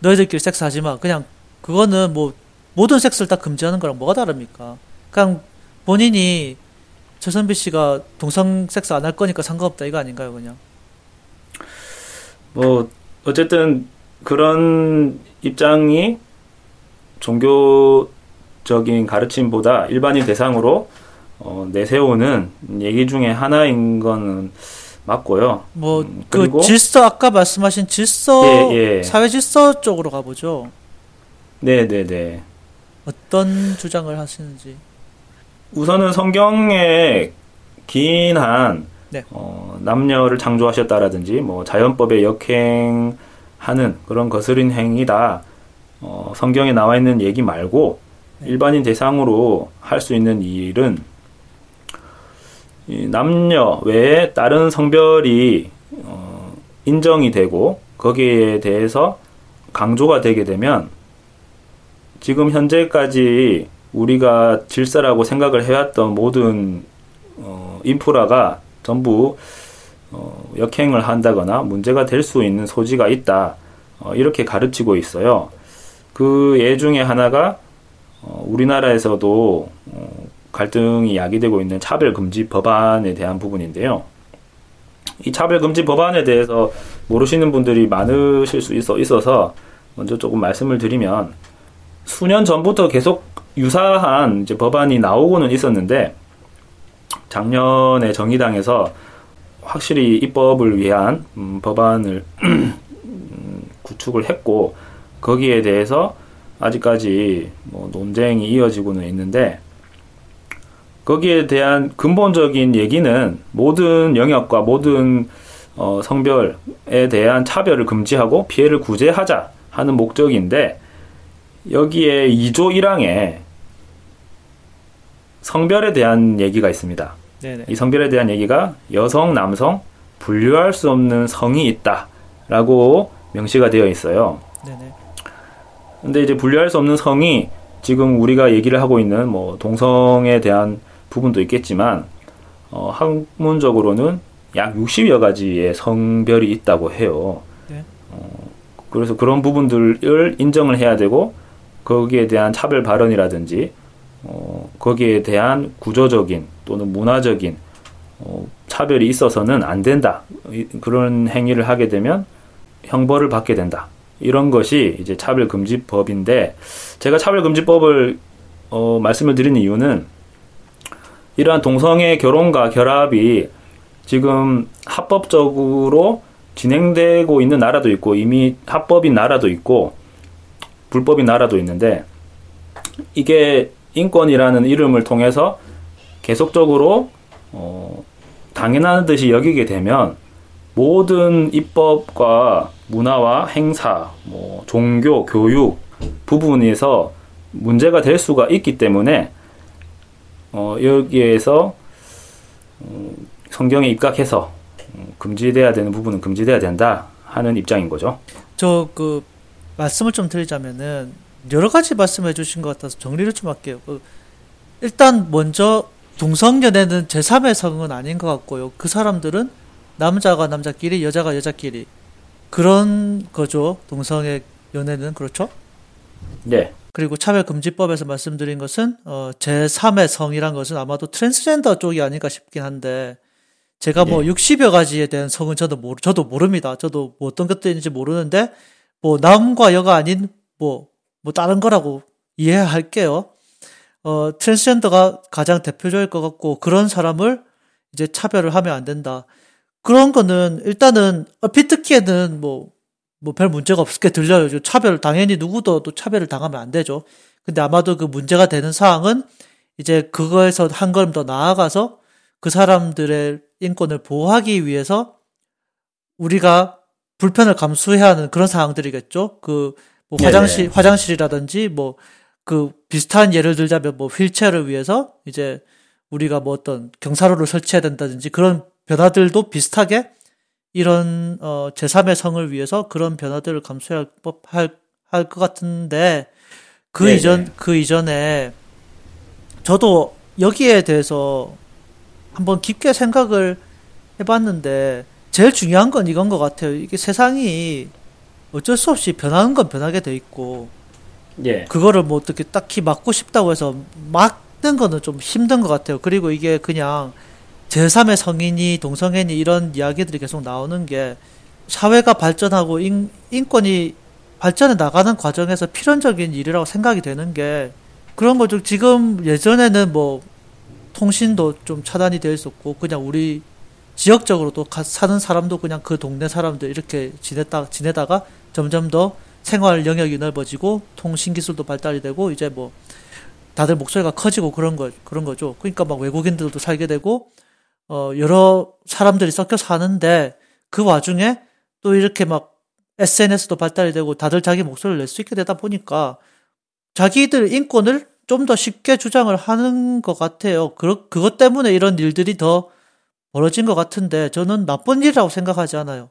너희들끼리 섹스 하지 마. 그냥 그거는 뭐 모든 섹스를 다 금지하는 거랑 뭐가 다릅니까? 그냥 본인이 최선비 씨가 동성 섹스 안 할 거니까 상관없다 이거 아닌가요, 그냥? 뭐 어쨌든 그런 입장이 종교적인 가르침보다 일반인 대상으로 어, 내세우는 얘기 중에 하나인 거는 맞고요. 뭐 음, 그 질서 아까 말씀하신 질서 예, 예. 사회 질서 쪽으로 가보죠. 네 네 네. 어떤 주장을 하시는지. 우선은 성경에 긴한 네. 어, 남녀를 창조하셨다라든지 뭐 자연법에 역행하는 그런 거스린 행위다. 어, 성경에 나와 있는 얘기 말고 네. 일반인 대상으로 할 수 있는 일은 이 남녀 외에 다른 성별이 어, 인정이 되고 거기에 대해서 강조가 되게 되면 지금 현재까지 우리가 질서라고 생각을 해왔던 모든 어, 인프라가 전부 어, 역행을 한다거나 문제가 될 수 있는 소지가 있다. 어, 이렇게 가르치고 있어요. 그 예 중에 하나가 어, 우리나라에서도 어, 갈등이 야기되고 있는 차별금지 법안에 대한 부분인데요. 이 차별금지 법안에 대해서 모르시는 분들이 많으실 수 있어, 있어서 먼저 조금 말씀을 드리면 수년 전부터 계속 유사한 이제 법안이 나오고는 있었는데 작년에 정의당에서 확실히 입법을 위한 음, 법안을 음, 구축을 했고 거기에 대해서 아직까지 뭐 논쟁이 이어지고는 있는데 거기에 대한 근본적인 얘기는 모든 영역과 모든 어, 성별에 대한 차별을 금지하고 피해를 구제하자 하는 목적인데 여기에 2조 1항에 성별에 대한 얘기가 있습니다. 네네. 이 성별에 대한 얘기가 여성, 남성 분류할 수 없는 성이 있다라고 명시가 되어 있어요. 네네. 근데 이제 분류할 수 없는 성이 지금 우리가 얘기를 하고 있는 뭐 동성에 대한 부분도 있겠지만 어, 학문적으로는 약 60여 가지의 성별이 있다고 해요. 네. 어, 그래서 그런 부분들을 인정을 해야 되고 거기에 대한 차별 발언이라든지 어, 거기에 대한 구조적인 또는 문화적인 어, 차별이 있어서는 안 된다. 이- 그런 행위를 하게 되면 형벌을 받게 된다. 이런 것이 이제 차별금지법인데 제가 차별금지법을 어, 말씀을 드리는 이유는 이러한 동성애 결혼과 결합이 지금 합법적으로 진행되고 있는 나라도 있고 이미 합법인 나라도 있고 불법인 나라도 있는데 이게 인권이라는 이름을 통해서 계속적으로 어, 당연한 듯이 여기게 되면 모든 입법과 문화와 행사, 뭐 종교, 교육 부분에서 문제가 될 수가 있기 때문에 어, 여기에서 음, 성경에 입각해서 음, 금지돼야 되는 부분은 금지돼야 된다 하는 입장인 거죠. 저 그 말씀을 좀 드리자면은 여러 가지 말씀해 주신 것 같아서 정리를 좀 할게요. 그 일단 먼저 동성연애는 제3의 성은 아닌 것 같고요. 그 사람들은 남자가 남자끼리, 여자가 여자끼리 그런 거죠. 동성애 연애는 그렇죠. 네, 그리고 차별금지법에서 말씀드린 것은 어, 제3의 성이란 것은 아마도 트랜스젠더 쪽이 아닐까 싶긴 한데 제가 뭐 예. 60여 가지에 대한 성은 저도 모르 저도 모릅니다. 저도 뭐 어떤 것들인지 모르는데 뭐 남과 여가 아닌 뭐뭐 다른 거라고 이해할게요. 어, 트랜스젠더가 가장 대표적일 것 같고 그런 사람을 이제 차별을 하면 안 된다. 그런 거는 일단은 얼핏 듣기에는 뭐 뭐 별 문제가 없게 들려요. 저 차별 당연히 누구도 또 차별을 당하면 안 되죠. 근데 아마도 그 문제가 되는 사항은 이제 그거에서 한 걸음 더 나아가서 그 사람들의 인권을 보호하기 위해서 우리가 불편을 감수해야 하는 그런 상황들이겠죠. 그뭐 네네. 화장실 화장실이라든지 뭐 그 비슷한 예를 들자면 뭐 휠체어를 위해서 이제 우리가 뭐 어떤 경사로를 설치해야 된다든지 그런 변화들도 비슷하게 이런 어 제3의 성을 위해서 그런 변화들을 감수해야 할 법, 할, 할 것 같은데 그 네네. 이전 그 이전에 저도 여기에 대해서 한번 깊게 생각을 해봤는데 제일 중요한 건 이건 것 같아요. 이게 세상이 어쩔 수 없이 변하는 건 변하게 돼 있고 예, 그거를 뭐 어떻게 딱히 막고 싶다고 해서 막는 거는 좀 힘든 것 같아요. 그리고 이게 그냥 제3의 성인이 동성애니 이런 이야기들이 계속 나오는 게 사회가 발전하고 인, 인권이 발전해 나가는 과정에서 필연적인 일이라고 생각이 되는 게 그런 거죠. 지금 예전에는 뭐 통신도 좀 차단이 되어 있었고 그냥 우리 지역적으로도 사는 사람도 그냥 그 동네 사람들 이렇게 지냈다 지내다가 점점 더 생활 영역이 넓어지고 통신 기술도 발달이 되고 이제 뭐 다들 목소리가 커지고 그런 거 그런 거죠. 그러니까 막 외국인들도 살게 되고 어 여러 사람들이 섞여 사는데 그 와중에 또 이렇게 막 SNS도 발달이 되고 다들 자기 목소리를 낼 수 있게 되다 보니까 자기들 인권을 좀 더 쉽게 주장을 하는 것 같아요. 그, 그것 때문에 이런 일들이 더 벌어진 것 같은데 저는 나쁜 일이라고 생각하지 않아요.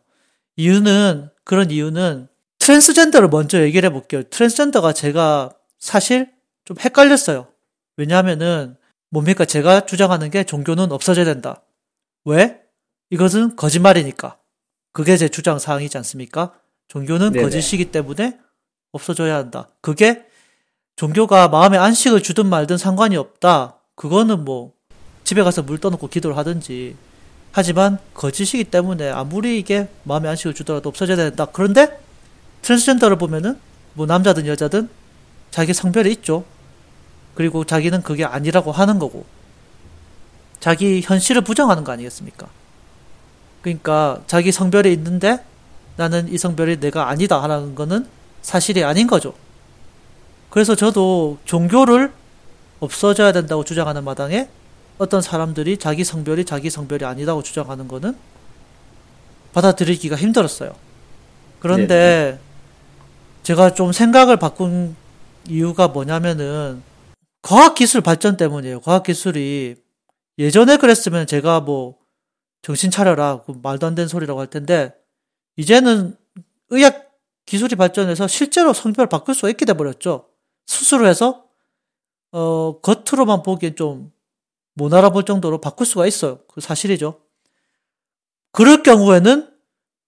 이유는, 그런 이유는 트랜스젠더를 먼저 얘기를 해볼게요. 트랜스젠더가 제가 사실 좀 헷갈렸어요. 왜냐하면은 뭡니까 제가 주장하는 게 종교는 없어져야 된다. 왜? 이것은 거짓말이니까. 그게 제 주장 사항이지 않습니까? 종교는 네네. 거짓이기 때문에 없어져야 한다. 그게 종교가 마음에 안식을 주든 말든 상관이 없다. 그거는 뭐 집에 가서 물 떠놓고 기도를 하든지. 하지만 거짓이기 때문에 아무리 이게 마음에 안식을 주더라도 없어져야 된다. 그런데 트랜스젠더를 보면은 뭐 남자든 여자든 자기 성별이 있죠. 그리고 자기는 그게 아니라고 하는 거고 자기 현실을 부정하는 거 아니겠습니까? 그러니까 자기 성별이 있는데 나는 이 성별이 내가 아니다 하는 거는 사실이 아닌 거죠. 그래서 저도 종교를 없어져야 된다고 주장하는 마당에 어떤 사람들이 자기 성별이 자기 성별이 아니다고 주장하는 거는 받아들이기가 힘들었어요. 그런데 네. 제가 좀 생각을 바꾼 이유가 뭐냐면은 과학기술 발전 때문이에요. 과학기술이 예전에 그랬으면 제가 뭐 정신 차려라. 그 말도 안 되는 소리라고 할 텐데 이제는 의학 기술이 발전해서 실제로 성별을 바꿀 수가 있게 돼 버렸죠. 수술을 해서 어 겉으로만 보기엔 좀 못 알아볼 정도로 바꿀 수가 있어요. 그 사실이죠. 그럴 경우에는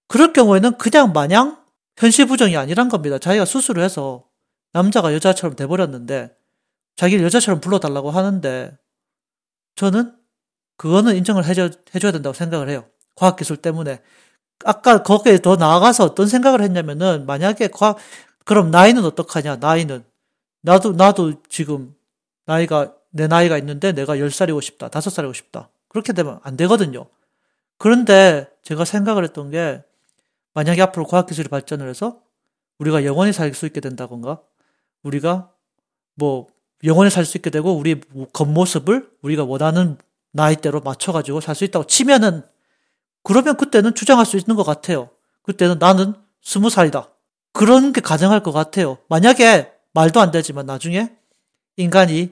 그럴 경우에는 그냥 마냥 현실 부정이 아니란 겁니다. 자기가 수술을 해서 남자가 여자처럼 돼 버렸는데 자기를 여자처럼 불러달라고 하는데 저는 그거는 인정을 해줘, 해줘야 된다고 생각을 해요. 과학기술 때문에. 아까 거기에 더 나아가서 어떤 생각을 했냐면은 만약에 과학, 그럼 나이는 어떡하냐, 나이는. 나도, 나도 지금 나이가, 내 나이가 있는데 내가 10살이고 싶다, 5살이고 싶다. 그렇게 되면 안 되거든요. 그런데 제가 생각을 했던 게 만약에 앞으로 과학기술이 발전을 해서 우리가 영원히 살 수 있게 된다던가 우리가 뭐 영원히 살 수 있게 되고 우리 겉모습을 우리가 원하는 나이대로 맞춰가지고 살 수 있다고 치면은 그러면 그때는 주장할 수 있는 것 같아요. 그때는 나는 스무 살이다. 그런 게 가능할 것 같아요. 만약에 말도 안 되지만 나중에 인간이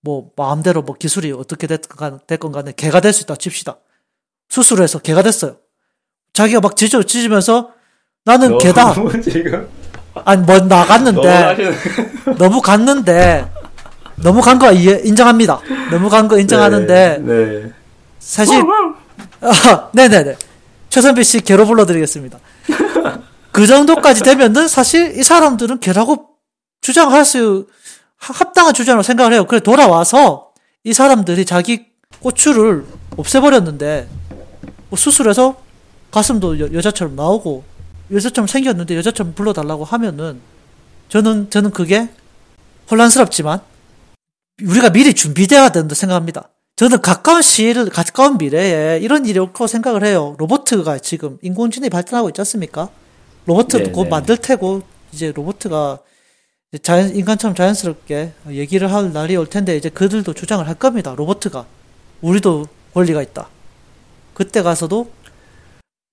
뭐 마음대로 뭐 기술이 어떻게 됐건, 간에 개가 될 수 있다 칩시다. 수술해서 개가 됐어요. 자기가 막 지져 찢으면서 나는 개다. 지금 아니 뭐 나갔는데 너무, 너무 갔는데 너무 간 거 인정합니다. 너무 간 거 인정하는데 네, 네. 사실 아, 네네네 최선비 씨 개로 불러드리겠습니다. 그 정도까지 되면은 사실 이 사람들은 개라고 주장할 수 합당한 주장으로 생각을 해요. 그래 돌아와서 이 사람들이 자기 고추를 없애버렸는데 뭐 수술해서 가슴도 여, 여자처럼 나오고 여자처럼 생겼는데 여자처럼 불러달라고 하면은 저는 저는 그게 혼란스럽지만 우리가 미리 준비되어야 된다 생각합니다. 저는 가까운 시일, 가까운 미래에 이런 일이 올 거라고 생각을 해요. 로버트가 지금 인공지능이 발전하고 있지 않습니까? 로버트도 네네. 곧 네. 만들 테고, 이제 로버트가 자연, 인간처럼 자연스럽게 얘기를 할 날이 올 텐데, 이제 그들도 주장을 할 겁니다. 로버트가. 우리도 권리가 있다. 그때 가서도,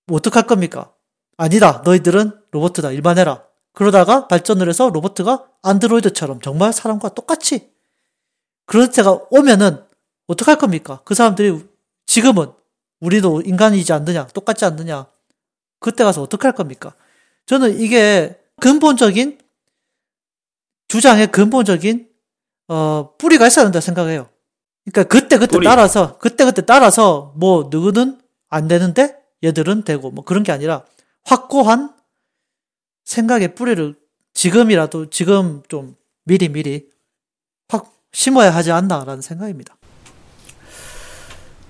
뭐 어떡할 겁니까? 아니다. 너희들은 로버트다. 일반해라. 그러다가 발전을 해서 로버트가 안드로이드처럼 정말 사람과 똑같이 그런 때가 오면은 어떡할 겁니까? 그 사람들이 지금은 우리도 인간이지 않느냐, 똑같지 않느냐. 그때 가서 어떡할 겁니까? 저는 이게 근본적인 주장의 근본적인 어 뿌리가 있어야 된다 생각해요. 그러니까 그때 그때 뿌리. 따라서 그때 그때 따라서 뭐 누구는 안 되는데 얘들은 되고 뭐 그런 게 아니라 확고한 생각의 뿌리를 지금이라도 지금 좀 미리 미리 심어야 하지 않나라는 생각입니다.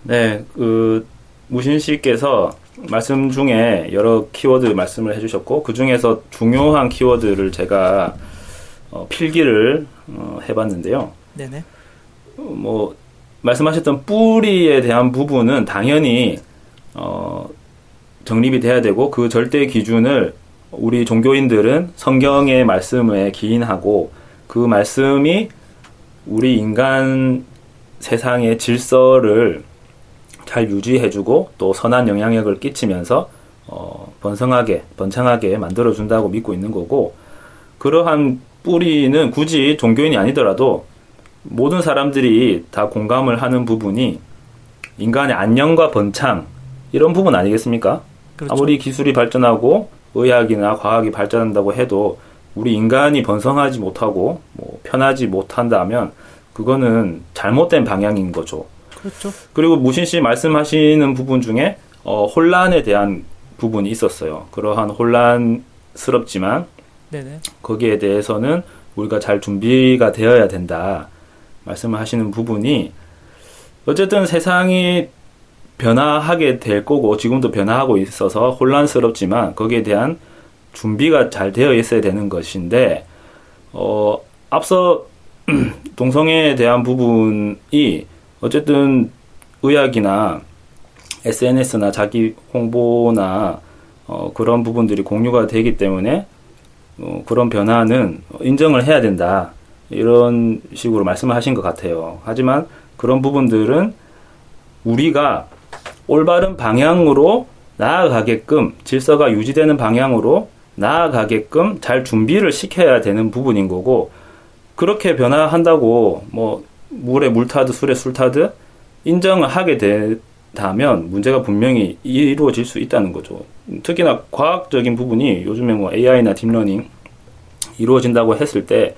네, 그 무신 씨께서 말씀 중에 여러 키워드 말씀을 해주셨고 그 중에서 중요한 키워드를 제가 어, 필기를 어, 해봤는데요. 네네. 어, 뭐 말씀하셨던 뿌리에 대한 부분은 당연히 어, 정립이 돼야 되고 그 절대 기준을 우리 종교인들은 성경의 말씀에 기인하고 그 말씀이 우리 인간 세상의 질서를 잘 유지해주고 또 선한 영향력을 끼치면서 어, 번성하게 번창하게 만들어준다고 믿고 있는 거고 그러한 뿌리는 굳이 종교인이 아니더라도 모든 사람들이 다 공감을 하는 부분이 인간의 안녕과 번창 이런 부분 아니겠습니까? 그렇죠. 아무리 기술이 발전하고 의학이나 과학이 발전한다고 해도 우리 인간이 번성하지 못하고 뭐 편하지 못한다면 그거는 잘못된 방향인 거죠. 그렇죠. 그리고 무신 씨 말씀하시는 부분 중에 어, 혼란에 대한 부분이 있었어요. 그러한 혼란스럽지만 네네. 거기에 대해서는 우리가 잘 준비가 되어야 된다 말씀을 하시는 부분이 어쨌든 세상이 변화하게 될 거고 지금도 변화하고 있어서 혼란스럽지만 거기에 대한 준비가 잘 되어 있어야 되는 것인데 어 앞서 동성애에 대한 부분이 어쨌든 의학이나 SNS나 자기 홍보나 어, 그런 부분들이 공유가 되기 때문에 어, 그런 변화는 인정을 해야 된다 이런 식으로 말씀을 하신 것 같아요. 하지만 그런 부분들은 우리가 올바른 방향으로 나아가게끔 질서가 유지되는 방향으로 나아가게끔 잘 준비를 시켜야 되는 부분인 거고 그렇게 변화한다고 뭐 물에 물 타듯 술에 술 타듯 인정을 하게 된다면 문제가 분명히 이루어질 수 있다는 거죠. 특히나 과학적인 부분이 요즘에 뭐 AI나 딥러닝 이루어진다고 했을 때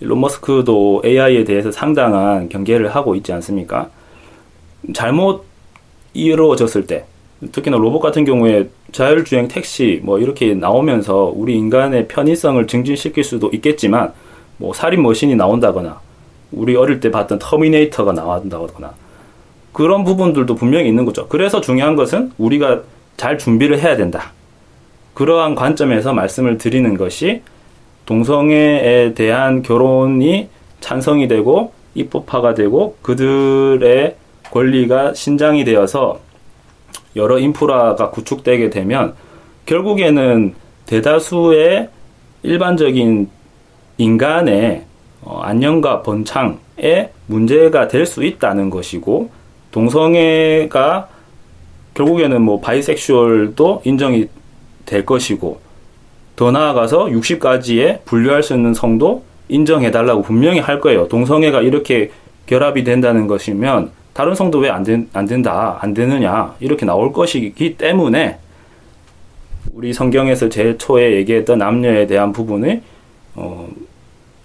일론 머스크도 AI에 대해서 상당한 경계를 하고 있지 않습니까? 잘못 이루어졌을 때 특히나 로봇 같은 경우에 자율주행 택시 뭐 이렇게 나오면서 우리 인간의 편의성을 증진시킬 수도 있겠지만 뭐 살인 머신이 나온다거나 우리 어릴 때 봤던 터미네이터가 나온다거나 그런 부분들도 분명히 있는 거죠. 그래서 중요한 것은 우리가 잘 준비를 해야 된다. 그러한 관점에서 말씀을 드리는 것이 동성애에 대한 결혼이 찬성이 되고 입법화가 되고 그들의 권리가 신장이 되어서 여러 인프라가 구축되게 되면 결국에는 대다수의 일반적인 인간의 어, 안녕과 번창에 문제가 될 수 있다는 것이고 동성애가 결국에는 뭐 바이섹슈얼도 인정이 될 것이고 더 나아가서 60가지의 분류할 수 있는 성도 인정해달라고 분명히 할 거예요. 동성애가 이렇게 결합이 된다는 것이면 다른 성도 왜 안 안 된다, 안 되느냐, 이렇게 나올 것이기 때문에 우리 성경에서 제일 초에 얘기했던 남녀에 대한 부분을 어,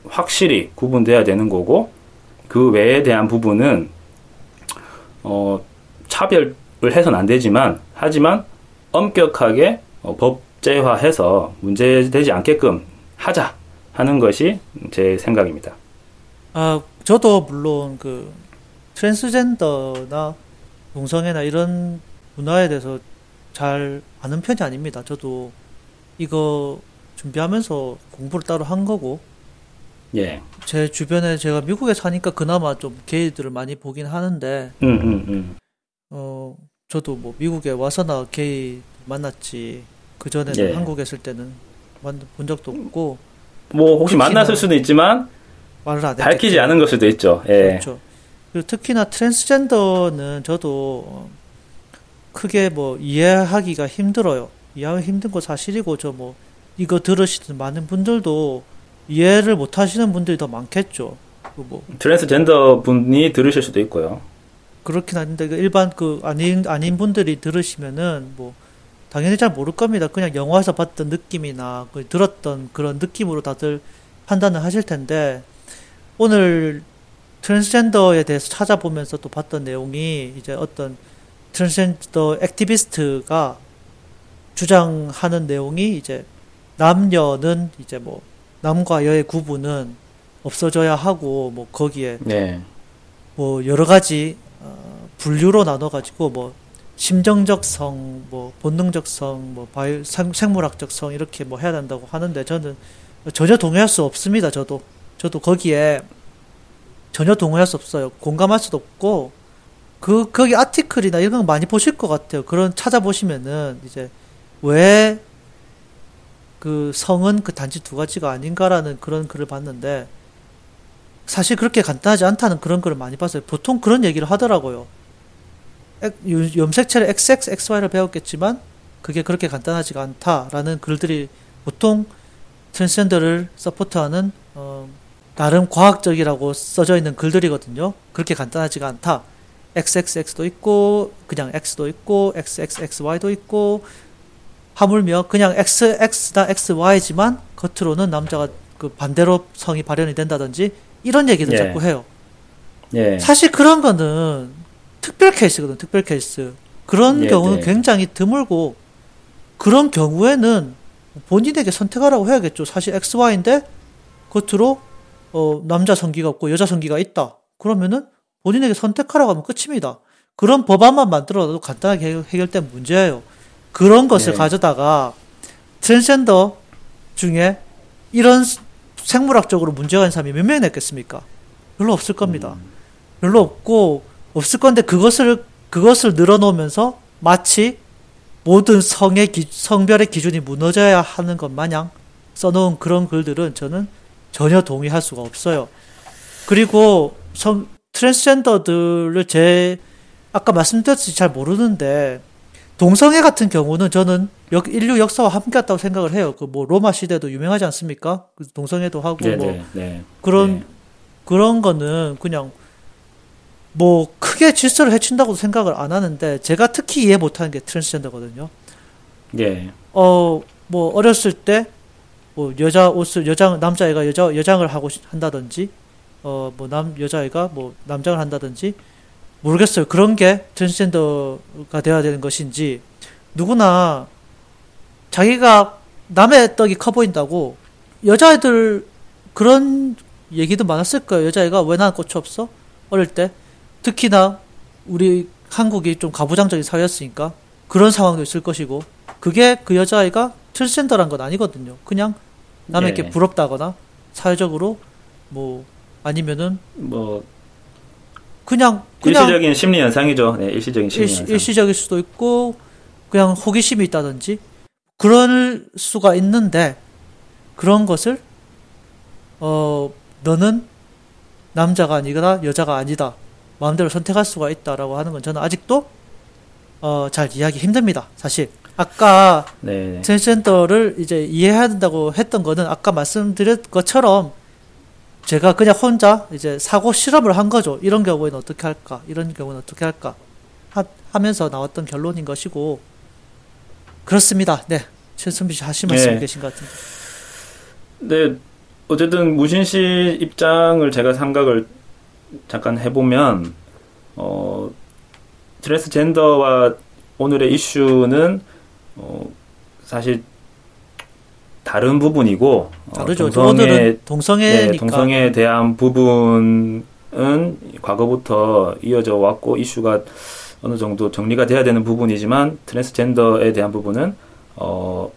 확실히 구분돼야 되는 거고 그 외에 대한 부분은 어, 차별을 해서는 안 되지만 하지만 엄격하게 어, 법제화해서 문제되지 않게끔 하자 하는 것이 제 생각입니다. 아 저도 물론 그 트랜스젠더나 동성애나 이런 문화에 대해서 잘 아는 편이 아닙니다. 저도 이거 준비하면서 공부를 따로 한 거고 예. 제 주변에 제가 미국에 사니까 그나마 좀 게이들을 많이 보긴 하는데 음, 음, 음. 어 저도 뭐 미국에 와서나 게이 만났지 그 전에는 예. 한국에 있을 때는 만- 본 적도 없고 뭐 혹시 만났을 수도 있지만 말을 안 밝히지. 않은 걸 수도 있죠. 예. 그렇죠. 특히나 트랜스젠더는 저도 어, 크게 뭐 이해하기가 힘들어요. 이해하기 힘든 거 사실이고 저 뭐 이거 들으시는 많은 분들도 이해를 못 하시는 분들이 더 많겠죠. 그뭐 트랜스젠더 분이 들으실 수도 있고요. 그렇긴 한데 그 일반 그 아닌 아닌 분들이 들으시면은 뭐 당연히 잘 모를 겁니다. 그냥 영화에서 봤던 느낌이나 그 들었던 그런 느낌으로 다들 판단을 하실 텐데 오늘 트랜스젠더에 대해서 찾아보면서 또 봤던 내용이 이제 어떤 트랜스젠더 activist가 주장하는 내용이 이제 남녀는 이제 뭐 남과 여의 구분은 없어져야 하고 뭐 거기에 네. 뭐 여러 가지 어, 분류로 나눠 가지고 뭐 심정적 성, 뭐 본능적 성, 뭐 바이오, 생물학적 성 이렇게 뭐 해야 된다고 하는데 저는 전혀 동의할 수 없습니다. 저도 저도 거기에 전혀 동의할 수 없어요. 공감할 수도 없고 그 거기 아티클이나 이런 거 많이 보실 것 같아요. 그런 찾아보시면은 이제 왜 그 성은 그 단지 두 가지가 아닌가라는 그런 글을 봤는데 사실 그렇게 간단하지 않다는 그런 글을 많이 봤어요. 보통 그런 얘기를 하더라고요. 염색체를 XX, XY를 배웠겠지만 그게 그렇게 간단하지가 않다라는 글들이 보통 트랜스젠더를 서포트하는 어, 나름 과학적이라고 써져 있는 글들이거든요. 그렇게 간단하지가 않다. XXX도 있고 그냥 X도 있고 XXXY도 있고 하물며 그냥 XX나 XY지만 겉으로는 남자가 그 반대로 성이 발현이 된다든지 이런 얘기도 예. 자꾸 해요. 예. 사실 그런 거는 특별 케이스거든, 특별 케이스. 그런 예, 경우는 네. 굉장히 드물고 그런 경우에는 본인에게 선택하라고 해야겠죠. 사실 XY인데 겉으로 어, 남자 성기가 없고 여자 성기가 있다. 그러면은 본인에게 선택하라고 하면 끝입니다. 그런 법안만 만들어도 간단하게 해결된 문제예요. 그런 것을 네. 가져다가 트랜스젠더 중에 이런 생물학적으로 문제가 있는 사람이 몇 명이나 있겠습니까? 별로 없을 겁니다. 음. 별로 없고 없을 건데 그것을 그것을 늘어놓으면서 마치 모든 성의 기, 성별의 기준이 무너져야 하는 것 마냥 써놓은 그런 글들은 저는 전혀 동의할 수가 없어요. 그리고 성 트랜스젠더들을 제 아까 말씀드렸듯이 잘 모르는데 동성애 같은 경우는 저는 역, 인류 역사와 함께 했다고 생각을 해요. 그 뭐 로마 시대도 유명하지 않습니까? 그 동성애도 하고 네네, 뭐 네, 네. 그런 네. 그런 거는 그냥 뭐 크게 질서를 해친다고 생각을 안 하는데 제가 특히 이해 못하는 게 트랜스젠더거든요. 예. 어뭐 어렸을 때 뭐 여자 옷을 여장 남자애가 여자 여장을 하고 한다든지 어 뭐 남 여자애가 뭐 남장을 한다든지 모르겠어요. 그런 게 트랜스젠더가 되어야 되는 것인지 누구나 자기가 남의 떡이 커 보인다고 여자애들 그런 얘기도 많았을 거예요. 여자애가 왜 나는 꽃이 없어? 어릴 때 특히나 우리 한국이 좀 가부장적인 사회였으니까 그런 상황도 있을 것이고 그게 그 여자아이가 트랜스젠더란 건 아니거든요. 그냥 남에게 네. 부럽다거나 사회적으로 뭐 아니면은 뭐 그냥 그냥 일시적인 심리 현상이죠. 네, 일시적인 심리 일시, 현상. 일시적일 수도 있고 그냥 호기심이 있다든지 그럴 수가 있는데 그런 것을 어 너는 남자가 아니거나 여자가 아니다. 마음대로 선택할 수가 있다라고 하는 건 저는 아직도 어, 잘 이해하기 힘듭니다. 사실 아까 네. 트랜스젠더를 이제 이해해야 된다고 했던 거는 아까 말씀드렸 것처럼 제가 그냥 혼자 이제 사고 실험을 한 거죠. 이런 경우에는 어떻게 할까? 이런 경우는 어떻게 할까? 하, 하면서 나왔던 결론인 것이고 그렇습니다. 네. 최선비 씨 하실 말씀 네. 계신 것 같은데. 네. 어쨌든 무신 씨 입장을 제가 생각을 잠깐 해보면 어, 트랜스젠더와 오늘의 이슈는 어, 사실 다른 부분이고 어, 다르죠. 어, 동성애 동성애니까 네, 동성애에 대한 부분은 과거부터 이어져 왔고 이슈가 어느 정도 정리가 돼야 되는 부분이지만 트랜스젠더에 대한 부분은 어,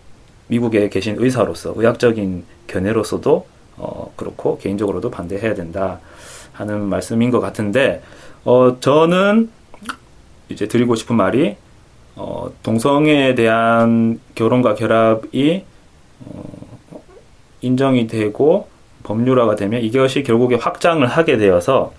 미국에 계신 의사로서 의학적인 견해로서도 어, 그렇고 개인적으로도 반대해야 된다. 하는 말씀인 것 같은데, 어, 저는 이제 드리고 싶은 말이, 어, 동성애에 대한 결혼과 결합이, 어, 인정이 되고 법률화가 되면 이것이 결국에 확장을 하게 되어서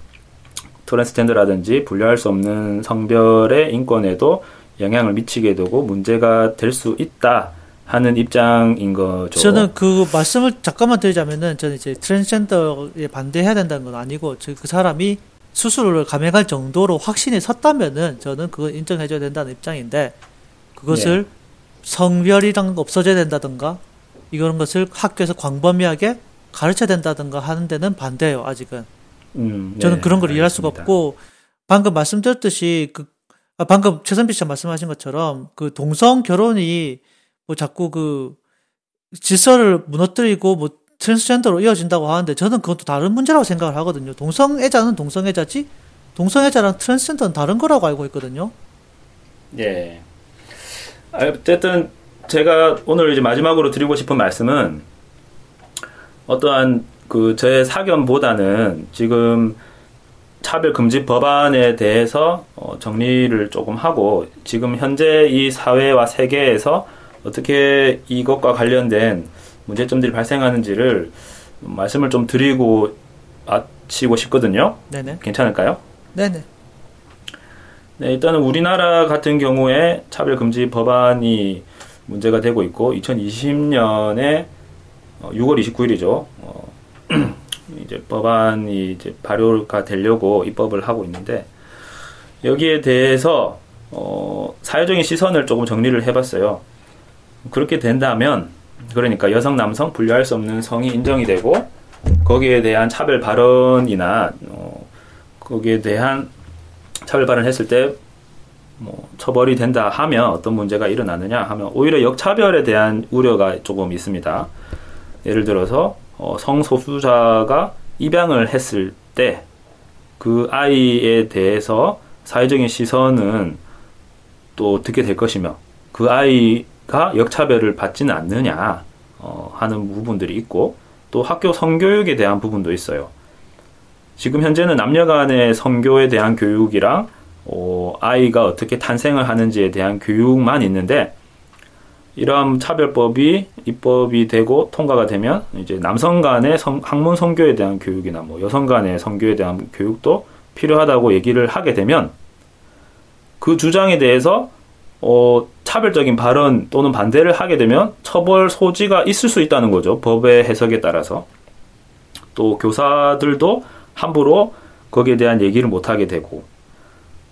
트랜스젠더라든지 분류할 수 없는 성별의 인권에도 영향을 미치게 되고 문제가 될 수 있다. 하는 입장인 거죠. 저는 그 말씀을 잠깐만 드리자면은 저는 이제 트랜스젠더에 반대해야 된다는 건 아니고 그 사람이 수술을 감행할 정도로 확신이 섰다면은 저는 그걸 인정해줘야 된다는 입장인데 그것을 네. 성별이랑 없어져야 된다든가 이런 것을 학교에서 광범위하게 가르쳐야 된다든가 하는 데는 반대예요 아직은. 음, 네, 저는 그런 걸 알겠습니다. 이해할 수가 없고 방금 말씀드렸듯이 그 아, 방금 최선비 씨가 말씀하신 것처럼 그 동성 결혼이 뭐 자꾸 그 질서를 무너뜨리고 뭐 트랜스젠더로 이어진다고 하는데 저는 그것도 다른 문제라고 생각을 하거든요. 동성애자는 동성애자지 동성애자랑 트랜스젠더는 다른 거라고 알고 있거든요. 예. 어쨌든 제가 오늘 이제 마지막으로 드리고 싶은 말씀은 어떠한 그 저의 사견보다는 지금 차별 금지 법안에 대해서 어, 정리를 조금 하고 지금 현재 이 사회와 세계에서 어떻게 이것과 관련된 문제점들이 발생하는지를 말씀을 좀 드리고 마치고 싶거든요. 네네. 괜찮을까요? 네네. 네, 일단은 우리나라 같은 경우에 차별금지 법안이 문제가 되고 있고 2020년에 6월 29일이죠. 어, 이제 법안이 이제 발효가 되려고 입법을 하고 있는데 여기에 대해서 어, 사회적인 시선을 조금 정리를 해봤어요. 그렇게 된다면 그러니까 여성 남성 분류할 수 없는 성이 인정이 되고 거기에 대한 차별 발언이나 어, 거기에 대한 차별 발언했을 때 뭐 처벌이 된다 하면 어떤 문제가 일어나느냐 하면 오히려 역차별에 대한 우려가 조금 있습니다. 예를 들어서 어, 성소수자가 입양을 했을 때 그 아이에 대해서 사회적인 시선은 또 어떻게 될 것이며 그 아이 가 역차별을 받지는 않느냐 어, 하는 부분들이 있고 또 학교 성교육에 대한 부분도 있어요. 지금 현재는 남녀 간의 성교에 대한 교육이랑 어, 아이가 어떻게 탄생을 하는지에 대한 교육만 있는데 이러한 차별법이 입법이 되고 통과가 되면 이제 남성 간의 성, 학문 성교에 대한 교육이나 뭐 여성 간의 성교에 대한 교육도 필요하다고 얘기를 하게 되면 그 주장에 대해서 어, 차별적인 발언 또는 반대를 하게 되면 처벌 소지가 있을 수 있다는 거죠. 법의 해석에 따라서. 또 교사들도 함부로 거기에 대한 얘기를 못 하게 되고.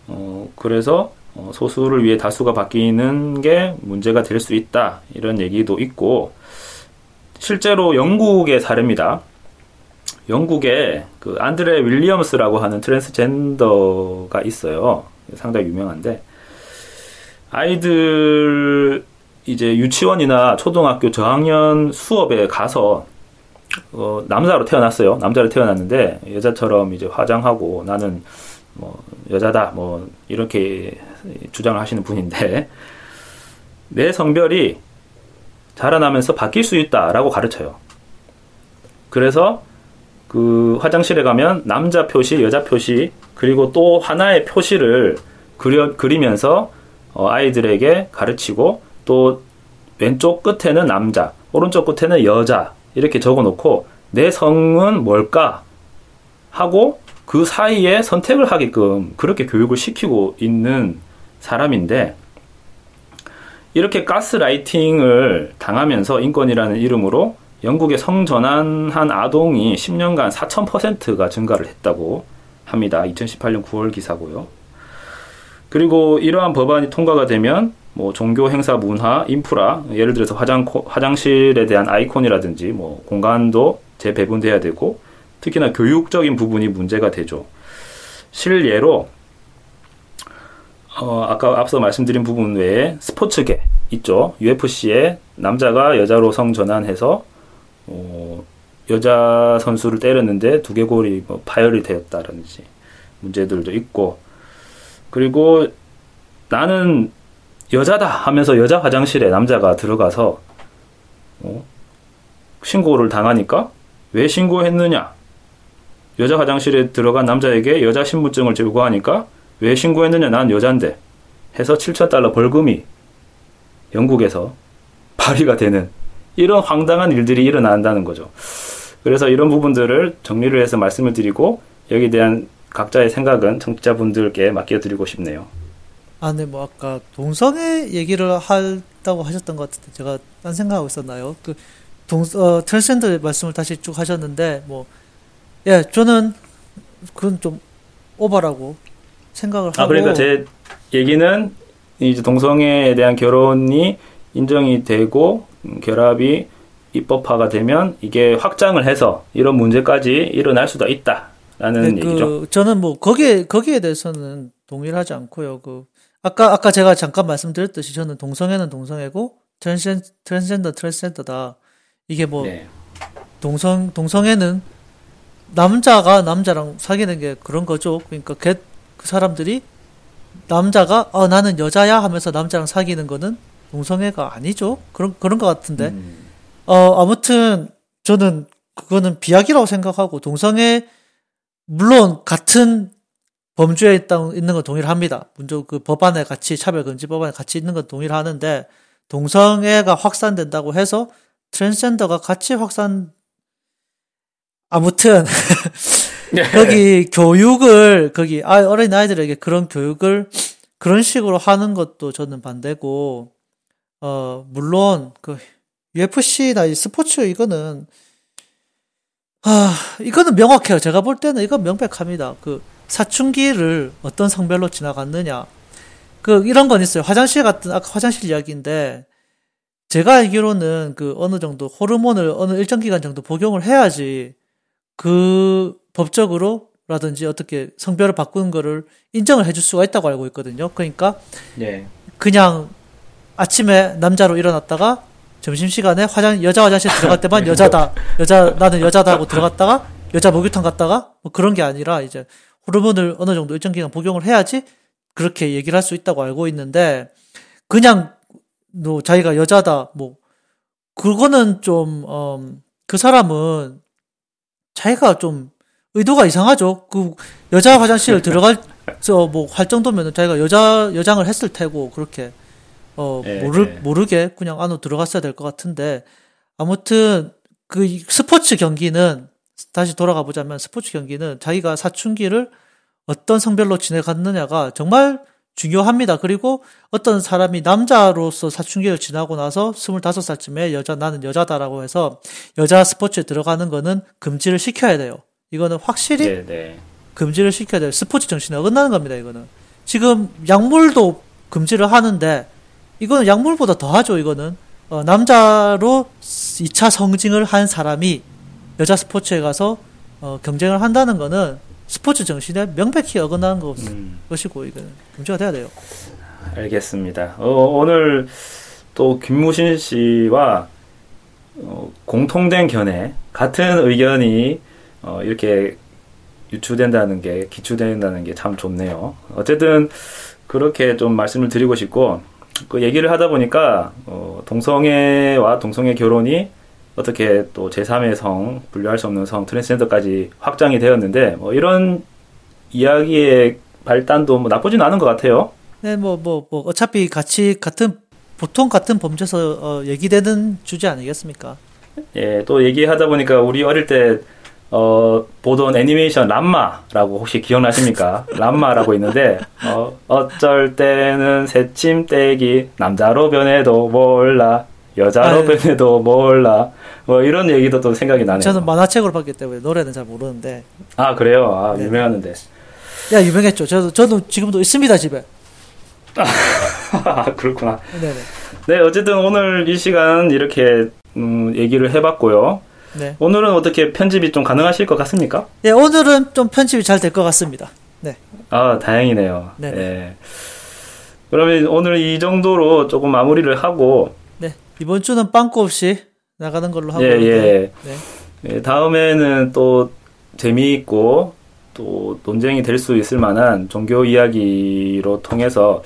어, 그래서 어, 소수를 위해 다수가 바뀌는 게 문제가 될 수 있다. 이런 얘기도 있고, 실제로 영국의 사례입니다. 영국에 그 안드레 윌리엄스라고 하는 트랜스젠더가 있어요. 상당히 유명한데, 아이들 이제 유치원이나 초등학교 저학년 수업에 가서 어, 남자로 태어났어요. 남자로 태어났는데 여자처럼 이제 화장하고 나는 뭐 여자다 뭐 이렇게 주장을 하시는 분인데 내 성별이 자라나면서 바뀔 수 있다라고 가르쳐요. 그래서 그 화장실에 가면 남자 표시, 여자 표시 그리고 또 하나의 표시를 그려, 그리면서 어, 아이들에게 가르치고 또 왼쪽 끝에는 남자, 오른쪽 끝에는 여자 이렇게 적어 놓고 내 성은 뭘까 하고 그 사이에 선택을 하게끔 그렇게 교육을 시키고 있는 사람인데 이렇게 가스라이팅을 당하면서 인권이라는 이름으로 영국의 성전환한 아동이 10년간 4,000%가 증가를 했다고 합니다. 2018년 9월 기사고요. 그리고 이러한 법안이 통과가 되면 뭐 종교 행사 문화, 인프라, 예를 들어서 화장 화장실에 대한 아이콘이라든지 뭐 공간도 재배분돼야 되고 특히나 교육적인 부분이 문제가 되죠. 실예로 어, 아까 앞서 말씀드린 부분 외에 스포츠계 있죠. UFC에 남자가 여자로 성 전환해서 어, 여자 선수를 때렸는데 두개골이 뭐 파열이 되었다든지 문제들도 있고 그리고 나는 여자다 하면서 여자 화장실에 남자가 들어가서 어, 신고를 당하니까 왜 신고했느냐? 여자 화장실에 들어간 남자에게 여자 신분증을 제공하니까 왜 신고했느냐? 난 여잔데 해서 7천 달러 벌금이 영국에서 발휘가 되는 이런 황당한 일들이 일어난다는 거죠. 그래서 이런 부분들을 정리를 해서 말씀을 드리고 여기에 대한 각자의 생각은 청취자분들께 맡겨드리고 싶네요. 아, 네, 뭐 아까 동성애 얘기를 한다고 하셨던 것 같은데 제가 딴 생각하고 있었나요? 그 동, 어, 트랜스젠더 말씀을 다시 쭉 하셨는데 뭐, 예, 저는 그건 좀 오버라고 생각을 하고. 아, 그러니까 제 얘기는 이제 동성애에 대한 결혼이 인정이 되고 음, 결합이 입법화가 되면 이게 확장을 해서 이런 문제까지 일어날 수도 있다 라는 네, 그, 얘기죠. 저는 뭐 거기에 거기에 대해서는 동의를 하지 않고요. 그 아까 아까 제가 잠깐 말씀드렸듯이 저는 동성애는 동성애고 트랜스젠, 트랜스젠더 트랜스젠더다. 이게 뭐 네. 동성 동성애는 남자가 남자랑 사귀는 게 그런 거죠. 그러니까 걔, 그 사람들이 남자가 어 나는 여자야 하면서 남자랑 사귀는 거는 동성애가 아니죠. 그런 그런 것 같은데. 음. 어 아무튼 저는 그거는 비약이라고 생각하고 동성애 물론 같은 범주에 있다, 있는 건 동의를 합니다. 먼저 그 법안에 같이 차별금지 법안에 같이 있는 건 동의를 하는데 동성애가 확산된다고 해서 트랜스젠더가 같이 확산 아무튼 거기 교육을 거기 아 어린 아이들에게 그런 교육을 그런 식으로 하는 것도 저는 반대고 어 물론 그 UFC나 이 스포츠 이거는 아 이거는 명확해요. 제가 볼 때는 이건 명백합니다. 그 사춘기를 어떤 성별로 지나갔느냐 그 이런 건 있어요. 화장실 같은 아까 화장실 이야기인데 제가 알기로는 그 어느 정도 호르몬을 어느 일정 기간 정도 복용을 해야지 그 법적으로 라든지 어떻게 성별을 바꾸는 거를 인정을 해줄 수가 있다고 알고 있거든요. 그러니까 예. 그냥 아침에 남자로 일어났다가 점심시간에 화장, 여자 화장실 들어갈 때만 여자다. 여자, 나는 여자다 하고 들어갔다가 여자 목욕탕 갔다가 뭐 그런 게 아니라 이제 호르몬을 어느 정도 일정 기간 복용을 해야지 그렇게 얘기를 할 수 있다고 알고 있는데 그냥 뭐 자기가 여자다 뭐 그거는 좀, 음, 그 사람은 자기가 좀 의도가 이상하죠. 그 여자 화장실 들어갈서 뭐할 정도면은 자기가 여자 여장을 했을 테고 그렇게 어 예, 모르 예. 모르게 그냥 안으로 들어갔어야 될 것 같은데 아무튼 그 스포츠 경기는 다시 돌아가 보자면 스포츠 경기는 자기가 사춘기를 어떤 성별로 지내갔느냐가 정말 중요합니다. 그리고 어떤 사람이 남자로서 사춘기를 지나고 나서 25살쯤에 여자, 나는 여자다라고 해서 여자 스포츠에 들어가는 거는 금지를 시켜야 돼요. 이거는 확실히 네, 네. 금지를 시켜야 돼요. 스포츠 정신에 어긋나는 겁니다, 이거는. 지금 약물도 금지를 하는데, 이거는 약물보다 더 하죠, 이거는. 어, 남자로 2차 성징을 한 사람이 여자 스포츠에 가서 어, 경쟁을 한다는 거는 스포츠 정신에 명백히 어긋나는 것, 음. 것이고, 이거는 금지가 돼야 돼요. 알겠습니다. 어, 오늘 또 김무신 씨와 어, 공통된 견해, 같은 의견이 어, 이렇게 유추된다는 게, 기추된다는 게 참 좋네요. 어쨌든 그렇게 좀 말씀을 드리고 싶고, 그 얘기를 하다 보니까 어, 동성애와 동성애 결혼이 어떻게 또 제3의 성, 분류할 수 없는 성, 트랜스젠더까지 확장이 되었는데, 뭐 이런 이야기의 발단도 뭐 나쁘진 않은 것 같아요. 네, 뭐, 뭐, 뭐, 어차피 같이, 같은, 보통 같은 범죄에서 어, 얘기되는 주제 아니겠습니까? 예, 또 얘기하다 보니까 우리 어릴 때, 어, 보던 애니메이션 람마라고 혹시 기억나십니까? 람마라고 있는데, 어, 어쩔 때는 새침대기, 남자로 변해도 몰라, 여자로 아유. 변해도 몰라, 뭐 이런 얘기도 또 생각이 나네요. 저는 만화책으로 봤기 때문에 노래는 잘 모르는데. 아, 그래요? 아, 네. 유명하는데. 야, 유명했죠. 저도, 저도 지금도 있습니다, 집에. 아, 그렇구나. 네네. 네, 어쨌든 오늘 이 시간 이렇게, 음, 얘기를 해봤고요. 네. 오늘은 어떻게 편집이 좀 가능하실 것 같습니까? 네, 오늘은 좀 편집이 잘 될 것 같습니다. 네. 아, 다행이네요. 네네. 예. 그러면 오늘 이 정도로 조금 마무리를 하고, 네. 이번 주는 빵꾸 없이 나가는 걸로 하고. 예, 예. 네. 예, 다음에는 또 재미있고, 또 논쟁이 될 수 있을 만한 종교 이야기로 통해서,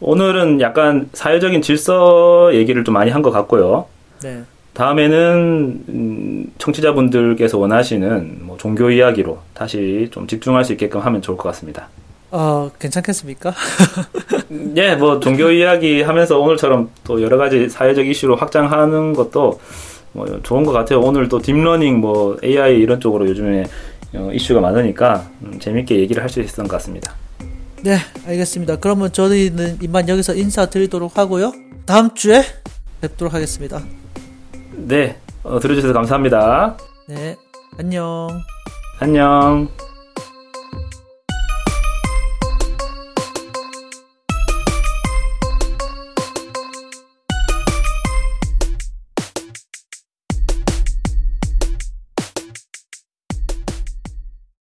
오늘은 약간 사회적인 질서 얘기를 좀 많이 한 것 같고요. 네. 다음에는 음, 청취자분들께서 원하시는 뭐 종교 이야기로 다시 좀 집중할 수 있게끔 하면 좋을 것 같습니다. 어, 괜찮겠습니까? 예, 뭐 종교 이야기 하면서 오늘처럼 또 여러 가지 사회적 이슈로 확장하는 것도 뭐 좋은 것 같아요. 오늘 또 딥러닝, 뭐 AI 이런 쪽으로 요즘에 어, 이슈가 많으니까 음, 재밌게 얘기를 할 수 있었던 것 같습니다. 네, 알겠습니다. 그러면 저희는 이만 여기서 인사드리도록 하고요. 다음 주에 뵙도록 하겠습니다. 네, 어, 들어주셔서 감사합니다. 네, 안녕. 안녕.